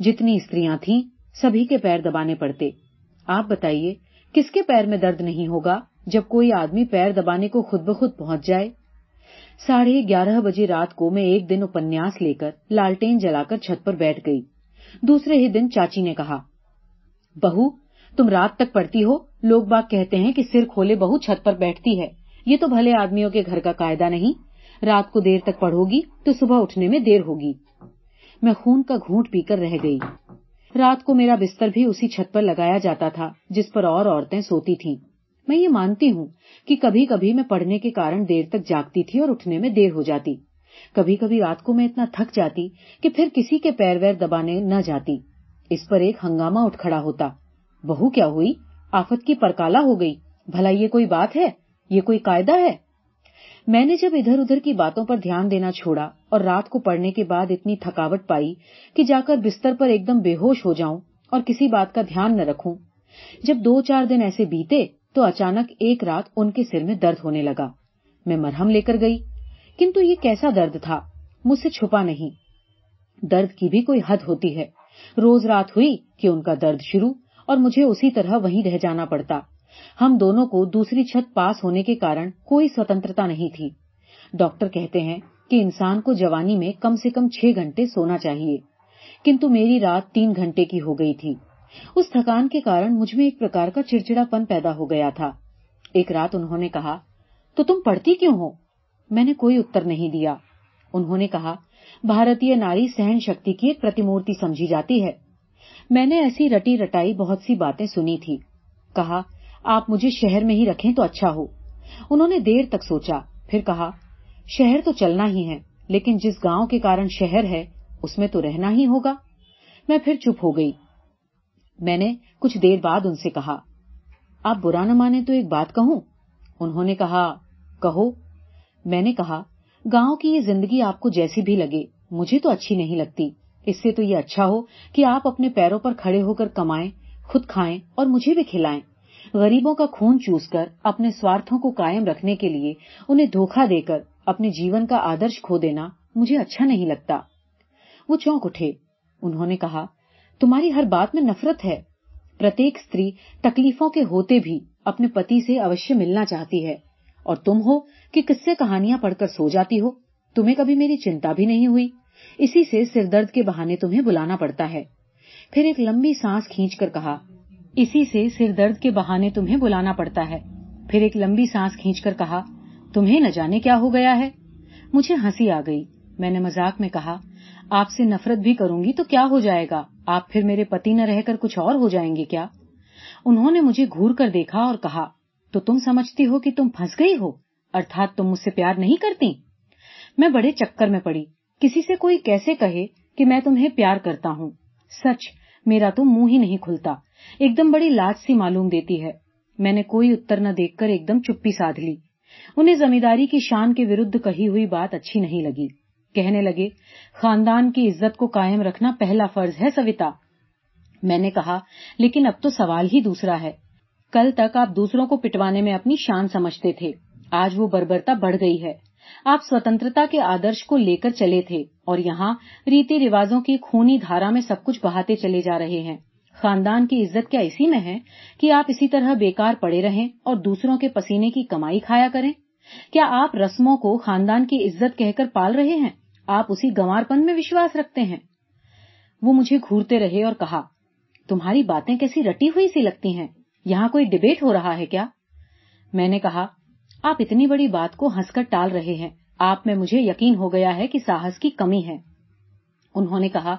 جتنی استریاں تھیں، سبھی کے پیر دبانے پڑتے۔ آپ بتائیے، کس کے پیر میں درد نہیں ہوگا جب کوئی آدمی پیر دبانے کو خود بخود پہنچ جائے؟ ساڑھے گیارہ بجے رات کو میں ایک دن اپنیاس لے کر لالٹین جلا کر چھت پر بیٹھ گئی۔ دوسرے ہی دن چاچی نے کہا، بہو، تم رات تک پڑتی ہو؟ لوگ باغ کہتے ہیں کہ سر کھولے بہو چھت پر بیٹھتی ہے۔ یہ تو بھلے آدمیوں کے گھر کا قاعدہ نہیں۔ رات کو دیر تک پڑھو گی تو صبح اٹھنے میں دیر ہوگی۔ میں خون کا گھونٹ پی کر رہ گئی۔ رات کو میرا بستر بھی اسی چھت پر لگایا جاتا تھا جس پر اور عورتیں سوتی تھیں۔ میں یہ مانتی ہوں کہ کبھی کبھی میں پڑھنے کے کارن دیر تک جاگتی تھی اور اٹھنے میں دیر ہو جاتی۔ کبھی کبھی رات کو میں اتنا تھک جاتی کہ پھر کسی کے پیر ویر دبانے نہ جاتی۔ اس پر ایک ہنگامہ اٹھ کھڑا ہوتا۔ بہو کیا ہوئی؟ آفت کی پرکالا ہو گئی۔ بھلا یہ کوئی بات ہے؟ یہ کوئی قاعدہ ہے؟ میں نے جب ادھر ادھر کی باتوں پر دھیان دینا چھوڑا اور رات کو پڑھنے کے بعد اتنی تھکاوٹ پائی کہ جا کر بستر پر ایک دم بے ہوش ہو جاؤں اور کسی بات کا دھیان نہ رکھوں۔ جب دو چار دن ایسے بیتے تو اچانک ایک رات ان کے سر میں درد ہونے لگا۔ میں مرہم لے کر گئی۔ کنتو یہ کیسا درد تھا؟ مجھ سے چھپا نہیں۔ درد کی بھی کوئی حد ہوتی ہے۔ روز رات ہوئی کہ ان کا درد شروع اور مجھے اسی طرح وہیں رہ جانا پڑتا۔ ہم دونوں کو دوسری چھت پاس ہونے کے کارن کوئی سوتنترتا نہیں تھی۔ ڈاکٹر کہتے ہیں کہ انسان کو جوانی میں کم سے کم چھ گھنٹے سونا چاہیے۔ کنتو میری رات تین گھنٹے کی ہو گئی تھی۔ اس تھکان کے کارن مجھ میں ایک پرکار کا چڑچڑا پن پیدا ہو گیا تھا۔ ایک رات انہوں نے کہا، تو تم پڑھتی کیوں ہو؟ میں نے کوئی اتر نہیں دیا۔ انہوں نے کہا بھارتی ناری سہن شکتی کی ایک پرتیمورتی سمجھی جاتی ہے۔ میں نے ایسی رٹی رٹائی بہت سی باتیں سنی تھی۔ کہا آپ مجھے شہر میں ہی رکھیں تو اچھا ہو۔ انہوں نے دیر تک سوچا، پھر کہا، شہر تو چلنا ہی ہے، لیکن جس گاؤں کے کارن شہر ہے، اس میں تو رہنا ہی ہوگا۔ میں پھر چپ ہو گئی۔ میں نے کچھ دیر بعد ان سے کہا، آپ برا نہ مانے تو ایک بات کہوں؟ انہوں نے کہا، کہو۔ میں نے کہا، گاؤں کی یہ زندگی آپ کو جیسی بھی لگے، مجھے تو اچھی نہیں لگتی۔ اس سے تو یہ اچھا ہو کہ آپ اپنے پیروں پر کھڑے ہو کر کمائیں، خود کھائیں اور مجھے بھی کھلائیں۔ غریبوں کا خون چوس کر اپنے سوارتھوں کو قائم رکھنے کے لیے انہیں دھوکہ دے کر اپنے جیون کا آدرش کھو دینا مجھے اچھا نہیں لگتا۔ وہ چونک اٹھے۔ انہوں نے کہا، تمہاری ہر بات میں نفرت ہے۔ پرتیک استری تکلیفوں کے ہوتے بھی اپنے پتی سے اوشیہ ملنا چاہتی ہے۔ اور تم ہو کہ کس سے کہانیاں پڑھ کر سو جاتی ہو۔ تمہیں کبھی میری چنتا بھی نہیں ہوئی۔ اسی سے سر درد کے بہانے تمہیں بلانا پڑتا ہے۔ پھر ایک لمبی سانس کھینچ کر کہا اسی سے سر درد کے بہانے تمہیں بلانا پڑتا ہے۔ پھر ایک لمبی سانس کھینچ کر کہا، تمہیں نہ جانے کیا ہو گیا ہے؟ مجھے ہنسی آ گئی۔ میں نے مذاق میں کہا، آپ سے نفرت بھی کروں گی تو کیا ہو جائے گا؟ آپ پھر میرے پتی نہ رہ کر کچھ اور ہو جائیں گے کیا؟ انہوں نے مجھے گور کر دیکھا اور کہا، تو تم سمجھتی ہو کہ تم پھنس گئی ہو؟ ارتھات تم مجھ سے پیار نہیں کرتی؟ میں بڑے چکر میں پڑی۔ کسی سے کوئی کیسے کہے کہ میں تمہیں پیار کرتا ہوں؟ سچ میرا تو منہ ہی نہیں کھلتا۔ ایک دم بڑی لاج سی معلوم دیتی ہے۔ میں نے کوئی اتر نہ دیکھ کر ایک دم چپی سادھ لی۔ انہیں زمینداری کی شان کے ورد کہی ہوئی بات اچھی نہیں لگی۔ کہنے لگے، خاندان کی عزت کو قائم رکھنا پہلا فرض ہے سویتا۔ میں نے کہا، لیکن اب تو سوال ہی دوسرا ہے۔ کل تک آپ دوسروں کو پٹوانے میں اپنی شان سمجھتے تھے۔ آج وہ بربرتا بڑھ گئی ہے۔ آپ سوتنترتا کے آدرش کو لے کر چلے تھے اور یہاں ریتی رواجوں کی خونی دھارا میں سب کچھ بہاتے چلے جا رہے ہیں۔ خاندان کی عزت کیا اسی میں ہے کہ آپ اسی طرح بیکار پڑے رہیں اور دوسروں کے پسینے کی کمائی کھایا کریں؟ کیا آپ رسموں کو خاندان کی عزت کہہ کر پال رہے ہیں؟ آپ اسی گوار پن میں وشواس رکھتے ہیں۔ وہ مجھے گھورتے رہے اور کہا، تمہاری باتیں کیسی رٹی ہوئی سی لگتی ہیں؟ یہاں کوئی ڈبیٹ ہو رہا ہے کیا؟ میں نے کہا آپ اتنی بڑی بات کو ہنس کر ٹال رہے ہیں۔ آپ میں مجھے یقین ہو گیا ہے کہ ساہس کی کمی ہے۔ انہوں نے کہا،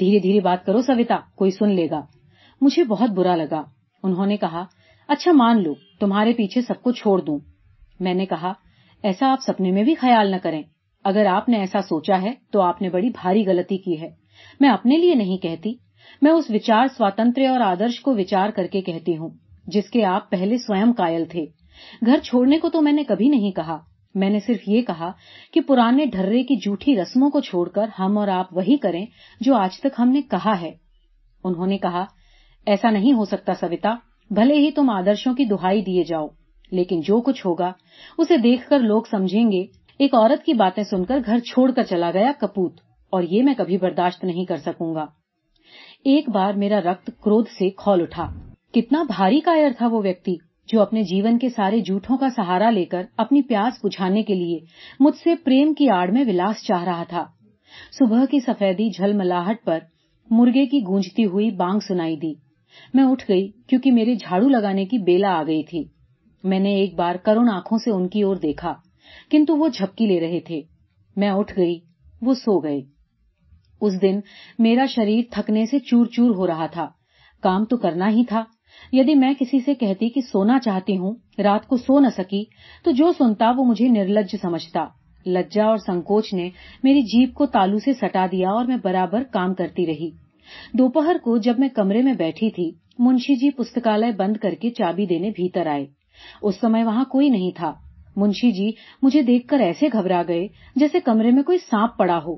دھیرے دھیرے بات کرو سویتا، کوئی سن لے گا۔ مجھے بہت برا لگا۔ انہوں نے کہا اچھا مان لو، تمہارے پیچھے سب کو چھوڑ دوں۔ میں نے کہا، ایسا آپ سپنے میں بھی خیال نہ کریں۔ اگر آپ نے ایسا سوچا ہے تو آپ نے بڑی بھاری غلطی کی ہے۔ میں اپنے لیے نہیں کہتی، میں اس وچار سوتنتر اور آدرش کو وچار کر کے کہتی ہوں، جس کے آپ پہلے سوئم قائل تھے۔ گھر چھوڑنے کو تو میں نے کبھی نہیں کہا۔ میں نے صرف یہ کہا کہ پرانے ڈھرے کی جھوٹی رسموں کو چھوڑ کر ہم اور آپ وہی کریں جو آج تک ہم نے کہا ہے۔ انہوں نے کہا، ایسا نہیں ہو سکتا سویتا، بھلے ہی تم آدرشوں کی دہائی دیے جاؤ۔ لیکن جو کچھ ہوگا، اسے دیکھ کر لوگ سمجھیں گے۔ ایک عورت کی باتیں سن کر گھر چھوڑ کر چلا گیا کپوت، اور یہ میں کبھی برداشت نہیں کر سکوں گا۔ ایک بار میرا رکت کرودھ سے کھول اٹھا۔ کتنا بھاری کائر تھا وہ ویکتی۔ جو اپنے جیون کے سارے جھوٹوں کا سہارا لے کر اپنی پیاس بجھانے کے لیے مجھ سے پریم کی آڑ میں ولاس چاہ رہا تھا۔ صبح کی سفیدی جھل ملاحٹ پر مرغے کی گونجتی ہوئی بانگ سنائی دی۔ میں اٹھ گئی کیونکہ میرے جھاڑو لگانے کی بیلا آ گئی تھی۔ میں نے ایک بار کرون آنکھوں سے ان کی اور دیکھا، کنتو وہ جھپکی لے رہے تھے۔ میں اٹھ گئی، وہ سو گئے۔ اس دن میرا شریر تھکنے سے چور چور ہو رہا تھا۔ کام تو کرنا ہی تھا یدی میں کسی سے کہتی کہ سونا چاہتی ہوں، رات کو سو نہ سکی، تو جو سنتا وہ مجھے نرلج سمجھتا۔ لجا اور سنکوچ نے میری جیپ کو تالو سے سٹا دیا اور میں برابر کام کرتی رہی۔ دوپہر کو جب میں کمرے میں بیٹھی تھی، منشی جی پستکالے بند کر کے چابی دینے بھیتر آئے۔ اس سمے وہاں کوئی نہیں تھا۔ منشی جی مجھے دیکھ کر ایسے گھبرا گئے جیسے کمرے میں کوئی سانپ پڑا ہو۔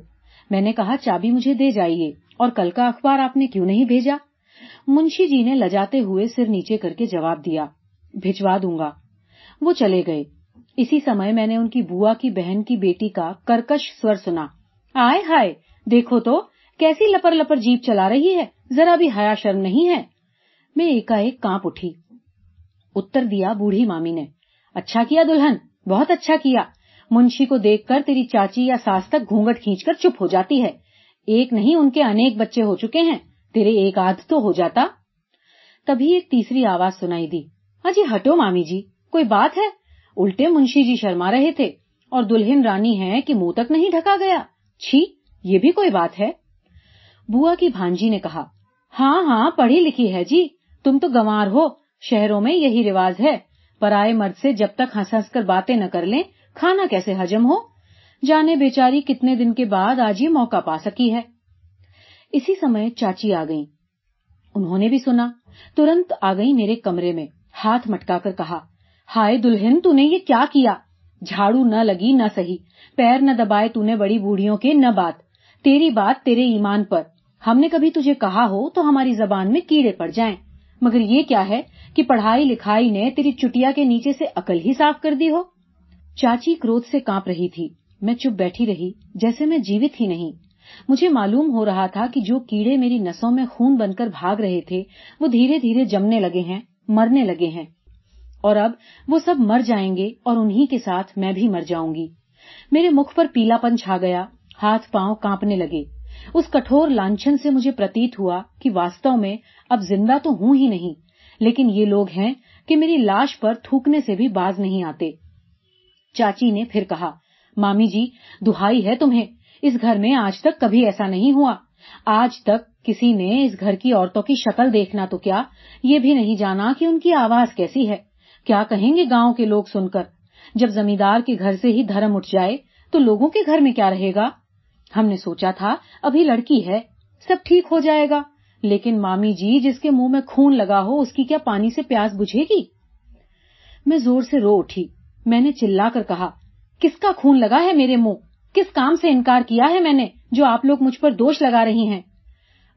میں نے کہا، چابی مجھے دے جائیے، اور کل کا اخبار آپ نے کیوں نہیں بھیجا؟ منشی جی نے لجاتے ہوئے سر نیچے کر کے جواب دیا، بھجوا دوں گا۔ وہ چلے گئے۔ اسی سمے میں نے ان کی بوا کی بہن کی بیٹی کا کرکش سور سنا۔ آئے ہائے، دیکھو تو، کیسی لپر لپر جیپ چلا رہی ہے۔ ذرا بھی حیا شرم نہیں ہے۔ میں ایک کانپ اٹھی۔ اتر دیا بوڑھی مامی نے۔ اچھا کیا دلہن؟ بہت اچھا کیا۔ منشی کو دیکھ کر تیری چاچی یا ساس تک گھونگٹ کھینچ کر چپ ہو جاتی ہے۔ ایک نہیں، ان کے انیک بچے ہو چکے ہیں۔ تیرے ایک آدھ تو ہو جاتا؟ تبھی ایک تیسری آواز سنائی دی۔ اجی ہٹو مامی جی کوئی بات ہے؟ الٹے منشی جی شرما رہے تھے اور دلہن رانی ہے کہ منہ تک نہیں ڈھکا گیا۔ چھی، یہ بھی کوئی بات ہے؟ بوا کی بھانجی نے کہا ہاں ہاں پڑھی لکھی ہے جی۔ تم تو گوار ہو، شہروں میں یہی رواج ہے۔ پرائے مرد سے جب تک ہنس ہنس کر باتیں نہ کر لیں، کھانا کیسے ہجم ہو؟ جانے بیچاری کتنے دن کے بعد آج یہ موقع پا سکی ہے۔ اسی سمے چاچی آ گئی انہوں نے بھی سنا، ترنت آ گئی میرے کمرے میں، ہاتھ مٹکا کر کہا، ہائے دلہن، تو نے یہ کیا کیا؟ جھاڑو نہ لگی، نہ سہی، پیر نہ دبائے تو نے بڑی بوڑھیوں کے نہ بات۔ تیری بات تیرے ایمان پر۔ ہم نے کبھی تجھے کہا ہو تو ہماری زبان میں کیڑے پڑ جائیں۔ مگر یہ کیا ہے کہ پڑھائی لکھائی نے تیری چٹیا کے نیچے سے عقل ہی صاف کر دی ہو؟ چاچی کروت سے کانپ رہی تھی۔ میں چپ بیٹھی رہی، جیسے میں جیوت ہی نہیں۔ مجھے معلوم ہو رہا تھا کہ جو کیڑے میری نسوں میں خون بن کر بھاگ رہے تھے، وہ دھیرے دھیرے جمنے لگے ہیں، مرنے لگے ہیں۔ اور اب وہ سب مر جائیں گے اور انہی کے ساتھ میں بھی مر جاؤں گی۔ میرے مکھ پر پیلا پن چھا گیا، ہاتھ پاؤں کانپنے لگے۔ اس کٹور لانچن سے مجھے پرتیت ہوا کہ واستو میں اب زندہ تو ہوں ہی نہیں، لیکن یہ لوگ ہیں کہ میری لاش پر تھوکنے سے بھی باز نہیں آتے۔ چاچی نے پھر کہا، مامی جی دہائی ہے تمہیں؟ اس گھر میں آج تک کبھی ایسا نہیں ہوا۔ آج تک کسی نے اس گھر کی عورتوں کی شکل دیکھنا تو کیا؟ یہ بھی نہیں جانا کہ ان کی آواز کیسی ہے۔ کیا کہیں گے گاؤں کے لوگ سن کر؟ جب زمیندار کے گھر سے ہی دھرم اٹھ جائے تو لوگوں کے گھر میں کیا رہے گا؟ ہم نے سوچا تھا، ابھی لڑکی ہے، سب ٹھیک ہو جائے گا۔ لیکن مامی جی جس کے منہ میں خون لگا ہو، اس کی کیا پانی سے پیاس بجھے گی؟ میں زور سے رو اٹھی۔ میں نے چلا کر کہا، کس کا خون لگا ہے میرے منہ؟ کس کام سے انکار کیا ہے میں نے جو آپ لوگ مجھ پر دوش لگا رہی ہیں؟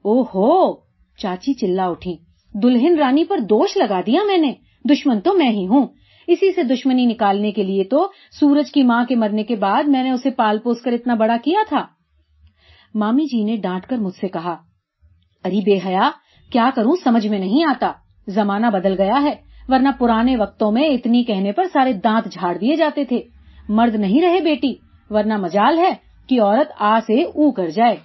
او ہو چاچی چلا اٹھی۔ دلہن رانی پر دوش لگا دیا میں نے۔ دشمن تو میں ہی ہوں۔ اسی سے دشمنی نکالنے کے لیے تو سورج کی ماں کے مرنے کے بعد میں نے اسے پال پوس کر اتنا بڑا کیا تھا۔ مامی جی نے ڈانٹ کر مجھ سے کہا اری بے حیا، کیا کروں سمجھ میں نہیں آتا۔ زمانہ بدل گیا ہے، ورنہ پرانے وقتوں میں اتنی کہنے پر سارے دانت جھاڑ دیے جاتے تھے۔ مرد نہیں رہے بیٹی۔ ورنہ مجال ہے کہ عورت آ سے او کر جائے۔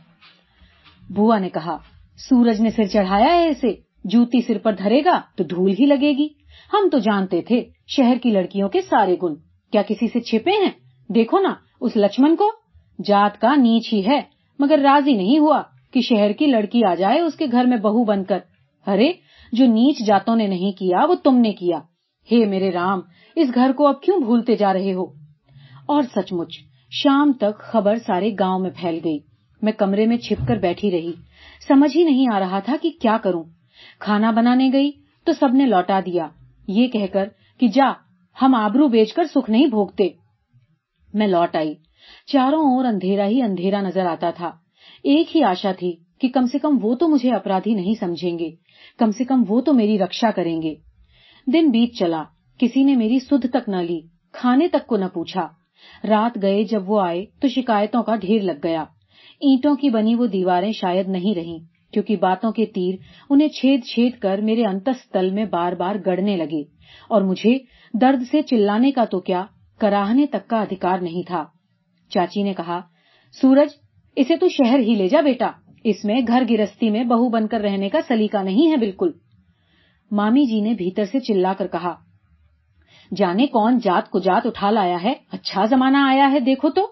بوا نے کہا، سورج نے سر چڑھایا ہے اسے، جوتی سر پر دھرے گا تو دھول ہی لگے گی۔ ہم تو جانتے تھے شہر کی لڑکیوں کے سارے گن۔ کیا کسی سے چھپے ہیں؟ دیکھو نا، اس لچمن کو۔ جات کا نیچ ہی ہے، مگر راضی نہیں ہوا کہ شہر کی لڑکی آ جائے اس کے گھر میں بہو بن کر۔ ارے، جو نیچ جاتوں نے نہیں کیا، وہ تم نے کیا۔ ہے میرے رام، اس گھر کو اب کیوں بھولتے جا رہے ہو؟ اور سچ مچ شام تک خبر سارے گاؤں میں پھیل گئی۔ میں کمرے میں چھپ کر بیٹھی رہی۔ سمجھ ہی نہیں آ رہا تھا کہ کیا کروں۔ کھانا بنانے گئی تو سب نے لوٹا دیا۔ یہ کہہ کر کہ جا، ہم آبرو بیچ کر سکھ نہیں بھوگتے۔ میں لوٹ آئی۔ چاروں اور اندھیرا ہی اندھیرا نظر آتا تھا۔ ایک ہی آشا تھی کہ کم سے کم وہ تو مجھے اپرادھی نہیں سمجھیں گے۔ کم سے کم وہ تو میری رکشا کریں گے۔ دن بیت چلا۔ کسی نے میری سدھ تک نہ لی، کھانے تک کو نہ پوچھا۔ رات گئے جب وہ آئے تو شکایتوں کا ڈھیر لگ گیا۔ اینٹوں کی بنی وہ دیواریں شاید نہیں رہی کیونکہ باتوں کے تیر انہیں چھید چھید کر میرے انتستل میں بار بار گڑنے لگے۔ اور مجھے درد سے چلانے کا تو کیا کراہنے تک کا ادھیکار نہیں تھا۔ چاچی نے کہا، سورج، اسے تو شہر ہی لے جا بیٹا۔ اس میں گھر گرستی میں بہو بن کر رہنے کا سلیقہ نہیں ہے بالکل مامی جی نے بھیتر سے چلا کر کہا جانے کون جات کو جات اٹھا لایا ہے؟ اچھا زمانہ آیا ہے، دیکھو تو۔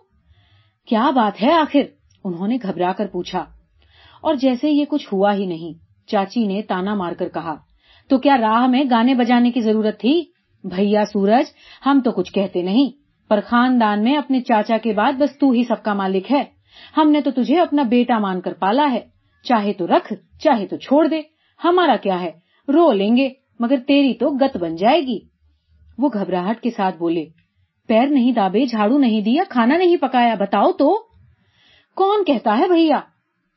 کیا بات ہے آخر؟ انہوں نے گھبرا کر پوچھا۔ اور جیسے یہ کچھ ہوا ہی نہیں، چاچی نے تانا مار کر کہا، تو کیا راہ میں گانے بجانے کی ضرورت تھی؟ بھیا سورج، ہم تو کچھ کہتے نہیں، پر خاندان میں اپنے چاچا کے بعد بس تو ہی سب کا مالک ہے۔ ہم نے تو تجھے اپنا بیٹا مان کر پالا ہے۔ چاہے تو رکھ، چاہے تو چھوڑ دے، ہمارا کیا ہے؟ رو لیں گے، مگر تیری تو گت بن جائے گی۔ وہ گھبراہٹ کے ساتھ بولے، پیر نہیں دابے، جھاڑو نہیں دیا، کھانا نہیں پکایا، بتاؤ تو۔ کون کہتا ہے بھیا؟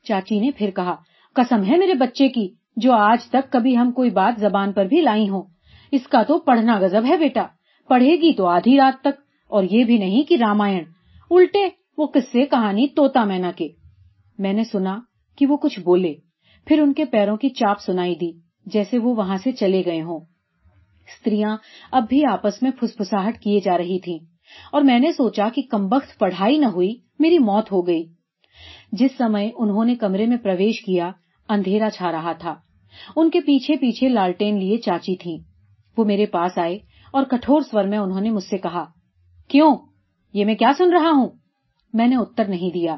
چاچی نے پھر کہا، قسم ہے میرے بچے کی، جو آج تک کبھی ہم کوئی بات زبان پر بھی لائی ہوں۔ اس کا تو پڑھنا گزب ہے بیٹا، پڑھے گی تو آدھی رات تک، اور یہ بھی نہیں کہ رامائن۔ الٹے، وہ قصے کہانی توتا مینا کے۔ میں نے سنا کہ وہ کچھ بولے، پھر ان کے پیروں کی چاپ سنائی دی، جیسے وہ وہاں سے چلے گئے ہوں۔ استریاں اب بھی آپس میں پھسپھساہٹ کیے جا رہی تھی اور میں نے سوچا کہ کمبخت پڑھائی نہ ہوئی، میری موت ہو گئی۔ جس سمے انہوں نے کمرے میں پرویش کیا، اندھیرا چھا رہا تھا۔ ان کے پیچھے پیچھے لالٹین لیے چاچی تھی وہ میرے پاس آئے اور کٹور سور میں انہوں نے مجھ سے کہا، کیوں؟ یہ میں کیا سن رہا ہوں؟ میں نے اتر نہیں دیا۔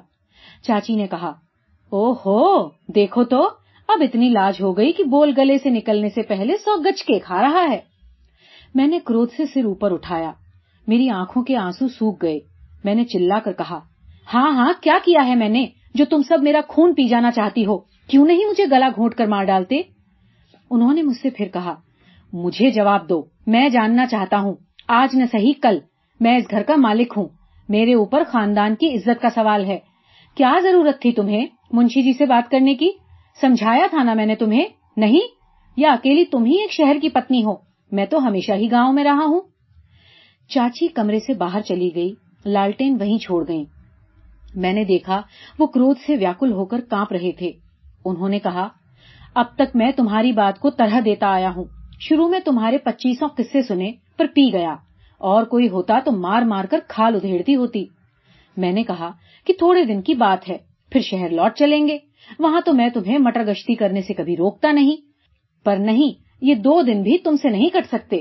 چاچی نے کہا او ہو دیکھو تو، اب اتنی لاج ہو گئی کہ بول گلے سے نکلنے سے پہلے سو گچ کے کھا رہا ہے۔ میں نے کروھ سے سر اوپر اٹھایا۔ میری آنکھوں کے آنسو سوکھ گئے۔ میں نے چلا کر کہا ہاں ہاں کیا کیا ہے میں نے جو تم سب میرا خون پی جانا چاہتی ہو؟ کیوں نہیں مجھے گلا گھونٹ کر مار ڈالتے؟ انہوں نے مجھ سے پھر کہا، مجھے جواب دو، میں جاننا چاہتا ہوں۔ آج نہ صحیح، کل۔ میں اس گھر کا مالک ہوں۔ میرے اوپر خاندان کی عزت کا سوال ہے۔ کیا ضرورت تھی تمہیں منشی جی سے بات کرنے کی؟ سمجھایا تھا نا میں نے تمہیں؟ نہیں؟ یا اکیلی تم ہی ایک شہر کی پتنی ہو؟ میں تو ہمیشہ ہی گاؤں میں رہا ہوں۔ چاچی کمرے سے باہر چلی گئی، لالٹین وہیں چھوڑ گئی میں نے دیکھا، وہ کروھ سے ویاکل ہو کر کانپ رہے تھے۔ انہوں نے کہا، اب تک میں تمہاری بات کو طرح دیتا آیا ہوں۔ شروع میں تمہارے پچیسوں قصے سنے، پر پی گیا۔ اور کوئی ہوتا تو مار مار کر کھال ادھیڑتی ہوتی۔ میں نے کہا کہ تھوڑے دن کی بات ہے، پھر شہر لوٹ چلیں گے۔ وہاں تو میں تمہیں مٹر گشتی کرنے سے کبھی روکتا نہیں۔ پر نہیں یہ دو دن بھی تم سے نہیں کٹ سکتے۔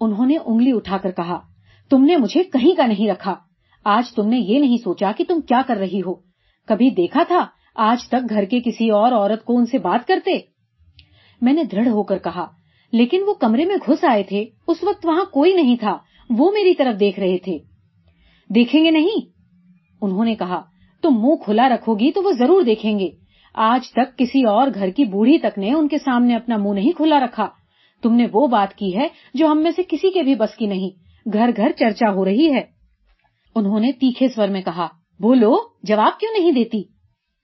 انہوں نے انگلی اٹھا کر کہا، تم نے مجھے کہیں کا نہیں رکھا۔ آج تم نے یہ نہیں سوچا کہ تم کیا کر رہی ہو۔ کبھی دیکھا تھا آج تک گھر کے کسی اور عورت کو ان سے بات کرتے؟ میں نے دڑ ہو کر کہا، لیکن وہ کمرے میں گھس آئے تھے۔ اس وقت وہاں کوئی نہیں تھا، وہ میری طرف دیکھ رہے تھے۔ دیکھیں گے نہیں؟ انہوں نے کہا، تم منہ کھلا رکھو گی تو وہ ضرور دیکھیں گے۔ آج تک کسی اور گھر کی بوڑھی تک نے ان کے سامنے اپنا منہ نہیں کھلا رکھا۔ تم نے وہ بات کی ہے جو ہم میں سے کسی کے بھی بس کی نہیں۔ گھر گھر چرچا ہو رہی ہے۔ انہوں نے تیکھے سور میں کہا، بولو، جواب کیوں نہیں دیتی؟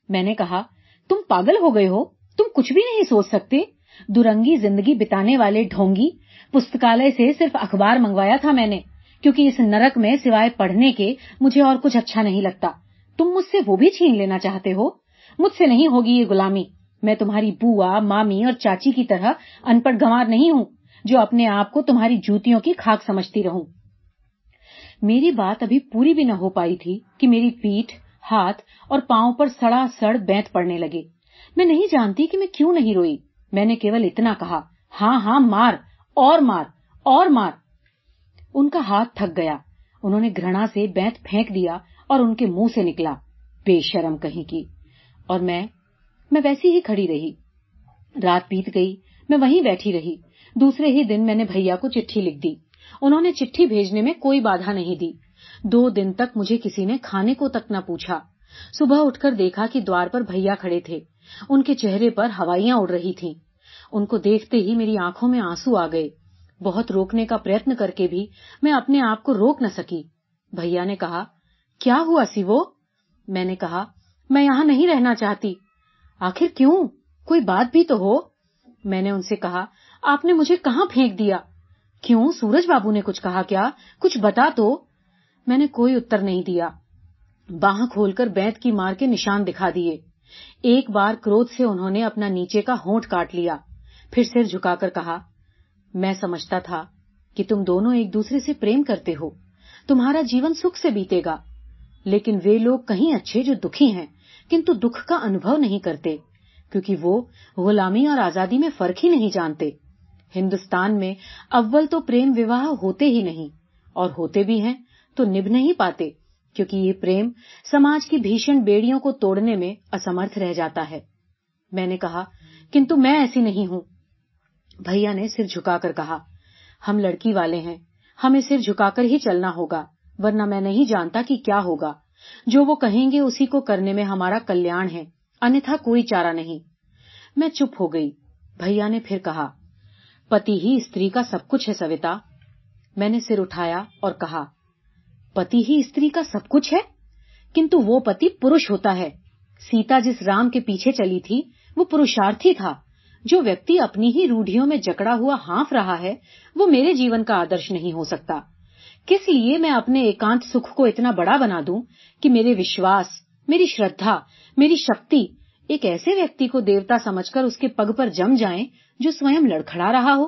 میں نے کہا، تم پاگل ہو گئے ہو، تم کچھ بھی نہیں سوچ سکتے۔ درنگی زندگی بتانے والے ڈھونگی پستکالے سے صرف اخبار منگوایا تھا میں نے، کیونکہ اس نرک میں سوائے پڑھنے کے مجھے اور کچھ اچھا نہیں لگتا۔ تم مجھ سے وہ بھی چھین لینا چاہتے ہو؟ مجھ سے نہیں ہوگی یہ غلامی۔ میں تمہاری بوا، مامی اور چاچی کی طرح ان پڑھ گنوار نہیں ہوں، جو اپنے آپ کو تمہاری جوتیوں کی خاک سمجھتی رہوں۔ میری بات ابھی پوری بھی نہ ہو پائی تھی کہ میری پیٹھ، ہاتھ اور پاؤں پر سڑا سڑ بینت پڑنے لگے۔ میں نہیں جانتی کہ میں کیوں نہیں روئی۔ میں نے کیول اتنا کہا ہاں ہاں مار، اور مار اور مار۔ ان کا ہاتھ تھک گیا۔ انہوں نے گھرنا سے بینت پھینک دیا اور ان کے منہ سے نکلا۔ بے شرم کہیں کی۔ اور میں میں ویسی ہی کھڑی رہی۔ رات بیت گئی، میں وہیں بیٹھی رہی۔ دوسرے ہی دن میں نے بھیا کو چٹھی لکھ دی۔ انہوں نے چٹھی بھیجنے میں کوئی بادھا نہیں دی۔ دو دن تک مجھے کسی نے کھانے کو تک نہ پوچھا۔ صبح اٹھ کر دیکھا کہ دوار پر بھیا کھڑے تھے۔ ان کے چہرے پر ہوائیاں اڑ رہی تھیں۔ ان کو دیکھتے ہی میری آنکھوں میں آنسو آ گئے۔ بہت روکنے کا پریتن کر کے بھی میں اپنے آپ کو روک نہ سکی۔ بھیا نے کہا، کیا ہوا سی وہ میں نے کہا میں یہاں نہیں رہنا چاہتی۔ آخر کیوں؟ کوئی بات بھی تو ہو۔ میں نے ان سے کہا، آپ نے مجھے کہاں پھینک دیا؟ کیوں؟ سورج بابو نے کچھ کہا کیا؟ کچھ بتا تو۔ میں نے کوئی اتر نہیں دیا۔ باہ کھول کر بیت کی مار کے نشان دکھا دیے۔ ایک بار کروھ سے انہوں نے اپنا نیچے کا ہونٹ کاٹ لیا۔ پھر سر جھکا کر کہا، میں سمجھتا تھا کہ تم دونوں ایک دوسرے سے پریم کرتے ہو۔ تمہارا جیون سکھ سے بیتے گا۔ لیکن وہ لوگ کہیں اچھے جو دکھی ہیں کنتو دکھ کا انبھو نہیں کرتے، کیونکہ وہ غلامی اور آزادی میں فرق ہی نہیں جانتے۔ ہندوستان میں اول تو پریم وواہ ہوتے ہی نہیں، اور ہوتے بھی ہیں تو نب نہیں پاتے، کیونکہ یہ پریم سماج کی بھیشن بیڑیوں کو توڑنے میں اسمرتھ رہ جاتا ہے۔ میں نے کہا، کنتو میں ایسی نہیں ہوں۔ بھیا نے سر جھکا کر کہا، ہم لڑکی والے ہیں، ہمیں سر جھکا کر ہی چلنا ہوگا، ورنہ میں نہیں جانتا کہ کیا ہوگا۔ جو وہ کہیں گے اسی کو کرنے میں ہمارا کلیان ہے انتھا کوئی چارہ نہیں۔ میں چپ ہو گئی۔ بھیا نے پھر کہا، پتی ہی استری کا سب کچھ ہے سویتا۔ میں نے سر اٹھایا اور کہا، پتی ہی استری کا سب کچھ ہے؟ کنتو وہ پتی پروش ہوتا ہے۔ سیتا جس رام کے پیچھے چلی تھی، وہ پروشارتھی تھا۔ جو ویکتی اپنی ہی روڑھیوں میں جکڑا ہوا ہانف رہا ہے، وہ میرے جیون کا آدرش نہیں ہو سکتا۔ کس لیے میں اپنے ایکانت سکھ کو اتنا بڑا بنا دوں کہ میرے وشواس، میری شردھا میری شکتی ایک ایسے ویکتی کو دیوتا سمجھ کر اس کے پگ پر جم جائیں جو سوئم لڑکھڑا رہا ہو،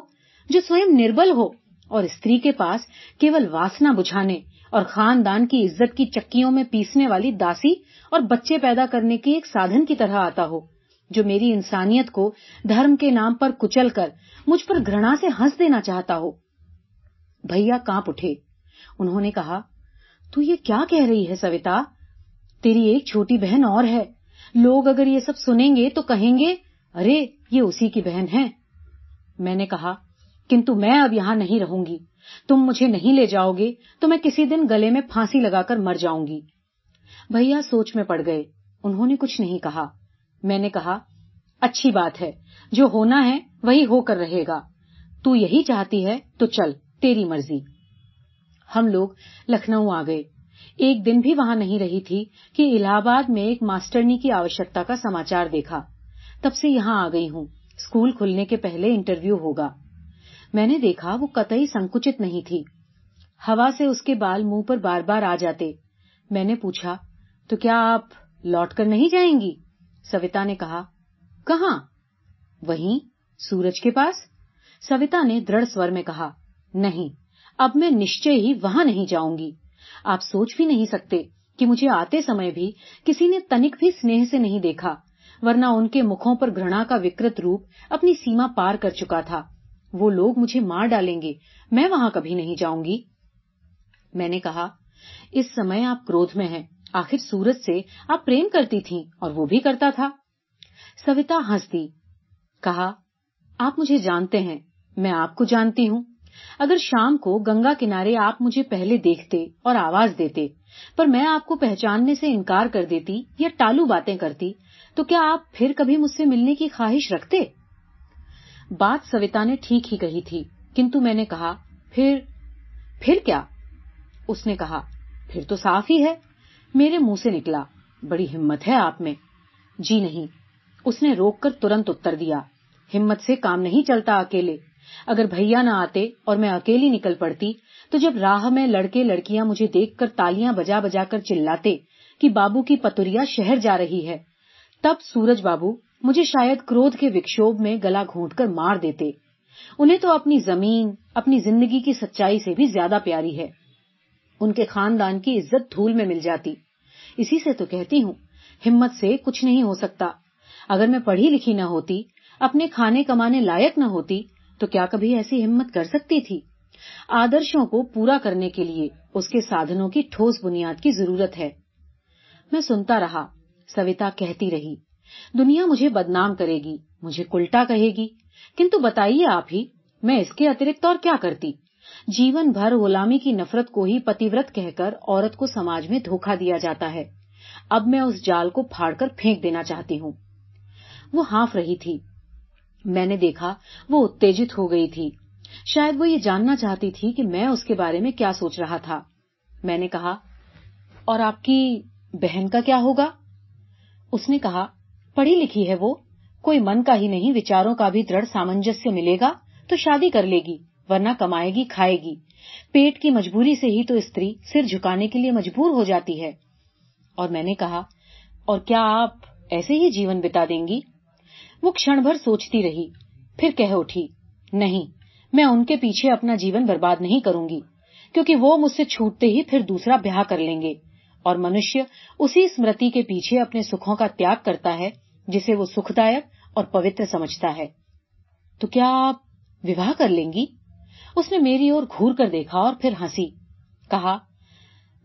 جو سوئم نربل ہو اور استری کے پاس کیول واسنا بجھانے اور خاندان کی عزت کی چکیوں میں پیسنے والی داسی اور بچے پیدا کرنے کی ایک سادھن کی طرح آتا ہو، جو میری انسانیت کو دھرم کے نام پر کچل کر مجھ پر گھرنا سے ہنس دینا چاہتا ہو۔ بھیا کانپ اٹھے۔ انہوں نے کہا، تو یہ کیا کہہ رہی ہے سویتا؟ تیری ایک چھوٹی بہن اور ہے۔ لوگ اگر یہ سب سنیں گے تو کہیں گے، ارے، یہ اسی کی بہن ہے۔ میں نے کہا، کنتو میں اب یہاں نہیں رہوں گی۔ تم مجھے نہیں لے جاؤ گے، تو میں کسی دن گلے میں پھانسی لگا کر مر جاؤں گی۔ بھیا سوچ میں پڑ گئے۔ انہوں نے کچھ نہیں کہا۔ میں نے کہا، اچھی بات ہے، جو ہونا ہے وہی ہو کر رہے گا۔ تو یہی چاہتی ہے، تو چل، تیری مرضی۔ ہم لوگ لکھنؤ آ گئے۔ ایک دن بھی وہاں نہیں رہی تھی کہ الہ آباد میں ایک ماسٹرنی کی آوشکتا کا سماچار دیکھا۔ تب سے یہاں آ گئی ہوں۔ اسکول کھلنے کے پہلے انٹرویو ہوگا۔ میں نے دیکھا وہ قطعی سنکچت نہیں تھی۔ ہوا سے اس کے بال منہ پر بار بار آ جاتے۔ میں نے پوچھا، تو کیا آپ لوٹ کر نہیں جائیں گی؟ سویتا نے کہا، کہاں؟ وہیں، سورج کے پاس؟ سویتا نے دڑ سور میں کہا، نہیں اب میں نشچے ہی وہاں نہیں جاؤں گی۔ آپ سوچ بھی نہیں سکتے کہ مجھے آتے سمے بھی کسی نے تنک بھی سنیہ سے نہیں دیکھا، ورنہ ان کے مکھوں پر گھرنا کا وکرت روپ اپنی سیما پار کر چکا تھا۔ وہ لوگ مجھے مار ڈالیں گے، میں وہاں کبھی نہیں جاؤں گی۔ میں نے کہا، اس سمے آپ کرودھ میں ہیں، آخر سورج سے آپ پریم کرتی تھیں اور وہ بھی کرتا تھا۔ سویتا ہنس دی کہا، آپ مجھے جانتے ہیں، میں آپ کو جانتی ہوں۔ اگر شام کو گنگا کنارے آپ مجھے پہلے دیکھتے اور آواز دیتے، پر میں آپ کو پہچاننے سے انکار کر دیتی یا ٹالو باتیں کرتی، تو کیا آپ پھر کبھی مجھ سے ملنے کی خواہش رکھتے؟ بات سویتا نے ٹھیک ہی کہی تھی، کنتو میں نے کہا، پھر پھر کیا؟ اس نے کہا، پھر تو صاف ہی ہے، میرے منہ سے نکلا، بڑی ہمت ہے آپ میں۔ جی نہیں، اس نے روک کر ترنت اتر دیا، ہمت سے کام نہیں چلتا اکیلے۔ اگر بھیا نہ آتے اور میں اکیلی نکل پڑتی، تو جب راہ میں لڑکے لڑکیاں مجھے دیکھ کر تالیاں بجا بجا کر چلاتے کہ بابو کی پتوریا شہر جا رہی ہے، تب سورج بابو مجھے شاید کرودھ کے وکشوب میں گلا گھونٹ کر مار دیتے۔ انہیں تو اپنی زمین، اپنی زندگی کی سچائی سے بھی زیادہ پیاری ہے۔ ان کے خاندان کی عزت دھول میں مل جاتی۔ اسی سے تو کہتی ہوں، ہمت سے کچھ نہیں ہو سکتا۔ اگر میں پڑھی لکھی نہ ہوتی، اپنے کھانے کمانے لائق نہ ہوتی تو کیا کبھی ایسی ہمت کر سکتی تھی؟ آدرشوں کو پورا کرنے کے لیے اس کے سادھنوں کی ٹھوس بنیاد کی ضرورت ہے۔ میں سنتا رہا، سویتا کہتی رہی، دنیا مجھے بدنام کرے گی، مجھے کلٹا کہے گی۔ کنتو بتائیے آپ ہی، میں اس کے اترکت اور کیا کرتی؟ جیون بھر غلامی کی نفرت کو ہی پتیورت کہہ کر عورت کو سماج میں دھوکا دیا جاتا ہے۔ اب میں اس جال کو پھاڑ کر پھینک دینا چاہتی ہوں۔ وہ ہانف رہی تھی۔ میں نے دیکھا وہ اتےجت ہو گئی تھی۔ شاید وہ یہ جاننا چاہتی تھی کہ میں اس کے بارے میں کیا سوچ رہا تھا۔ میں نے کہا، اور آپ کی بہن کا کیا ہوگا؟ اس نے کہا، پڑھی لکھی ہے وہ، کوئی من کا ہی نہیں، وچاروں کا بھی دڑ سامنجس ملے گا تو شادی کر لے گی، ورنہ کمائے گی، کھائے گی۔ پیٹ کی مجبوری سے ہی تو استری سر جھکانے کے لیے مجبور ہو جاتی ہے۔ اور میں نے کہا، اور کیا آپ ایسے ہی جیون بتا دیں گی؟ وہ کھڑ بھر سوچتی رہی۔ پھر کہہ اٹھی، نہیں، میں ان کے پیچھے اپنا جیون برباد نہیں کروں گی، کیونکہ وہ مجھ سے چھوٹتے ہی پھر دوسرا بیاہ کر لیں گے۔ اور منشیہ اسی اسمرتی کے پیچھے اپنے سکھوں کا تیاگ کرتا ہے، جسے وہ سکھ دائک اور پوتر سمجھتا ہے۔ تو کیا آپ وواہ کر لیں گی؟ اس نے میری اور گور کر دیکھا اور پھر ہنسی، کہا،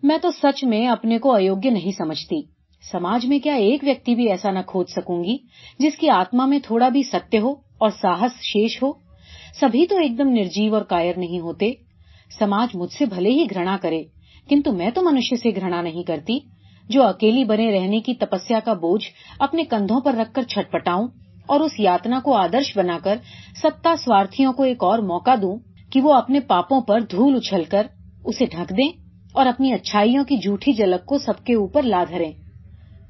میں تو سچ میں اپنے کو ایوگیہ نہیں سمجھتی۔ سماج میں کیا ایک ویکتی بھی ایسا نہ کھوج سکوں گی جس کی آتما میں تھوڑا بھی ستیہ ہو اور ساہس شیش ہو؟ سبھی تو ایک دم نرجیو اور کائر نہیں ہوتے۔ سماج مجھ سے بھلے ہی گھنا کرے، کنتو میں تو منشیہ سے گھنا نہیں کرتی، جو اکیلی بنے رہنے کی تپسیا کا بوجھ اپنے کندھوں پر رکھ کر چھٹ پٹاؤں اور اس یاتنا کو آدرش بنا کر ستا سوارتھیوں کو ایک اور موقع دوں کہ وہ اپنے پاپوں پر دھول اچھل کر اسے ڈھک دیں اور اپنی اچھائیوں کی جھوٹی جلک کو سب کے اوپر لا دھریں۔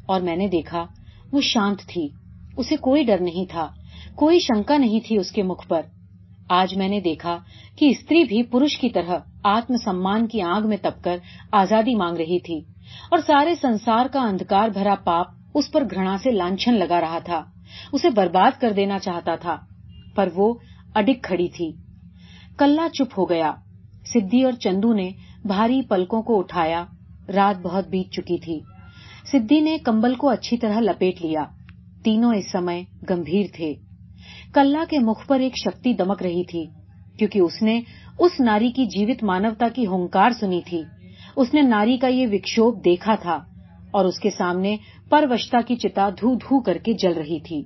اور میں نے دیکھا، وہ شانت تھی۔ اسے کوئی ڈر نہیں تھا، کوئی شنکا نہیں تھی اس کے مکھ پر۔ آج میں نے دیکھا کہ استری بھی پروش کی طرح آتم سمان کی آگ میں تپ کر آزادی مانگ رہی تھی۔ اور سارے سنسار کا اندھکار بھرا پاپ اس پر گھنا سے لانچھن لگا رہا تھا۔ اسے برباد کر دینا چاہتا تھا، پر وہ اڈک کھڑی تھی۔ کلہ چپ ہو گیا۔ سدھی اور چندو نے بھاری پلکوں کو اٹھایا۔ رات بہت بیت چکی تھی۔ سدھی نے کمبل کو اچھی طرح لپیٹ لیا۔ تینوں اس سمے گمبھیر تھے۔ کلا کے مکھ پر ایک شکتی دمک رہی تھی، کیونکہ اس نے اس ناری کی جیوت مانوتا کی ہنکار سنی تھی۔ اس نے ناری کا یہ وکشوپ دیکھا تھا اور اس کے سامنے پروشتا کی چتا دھو دھو کر کے جل رہی تھی۔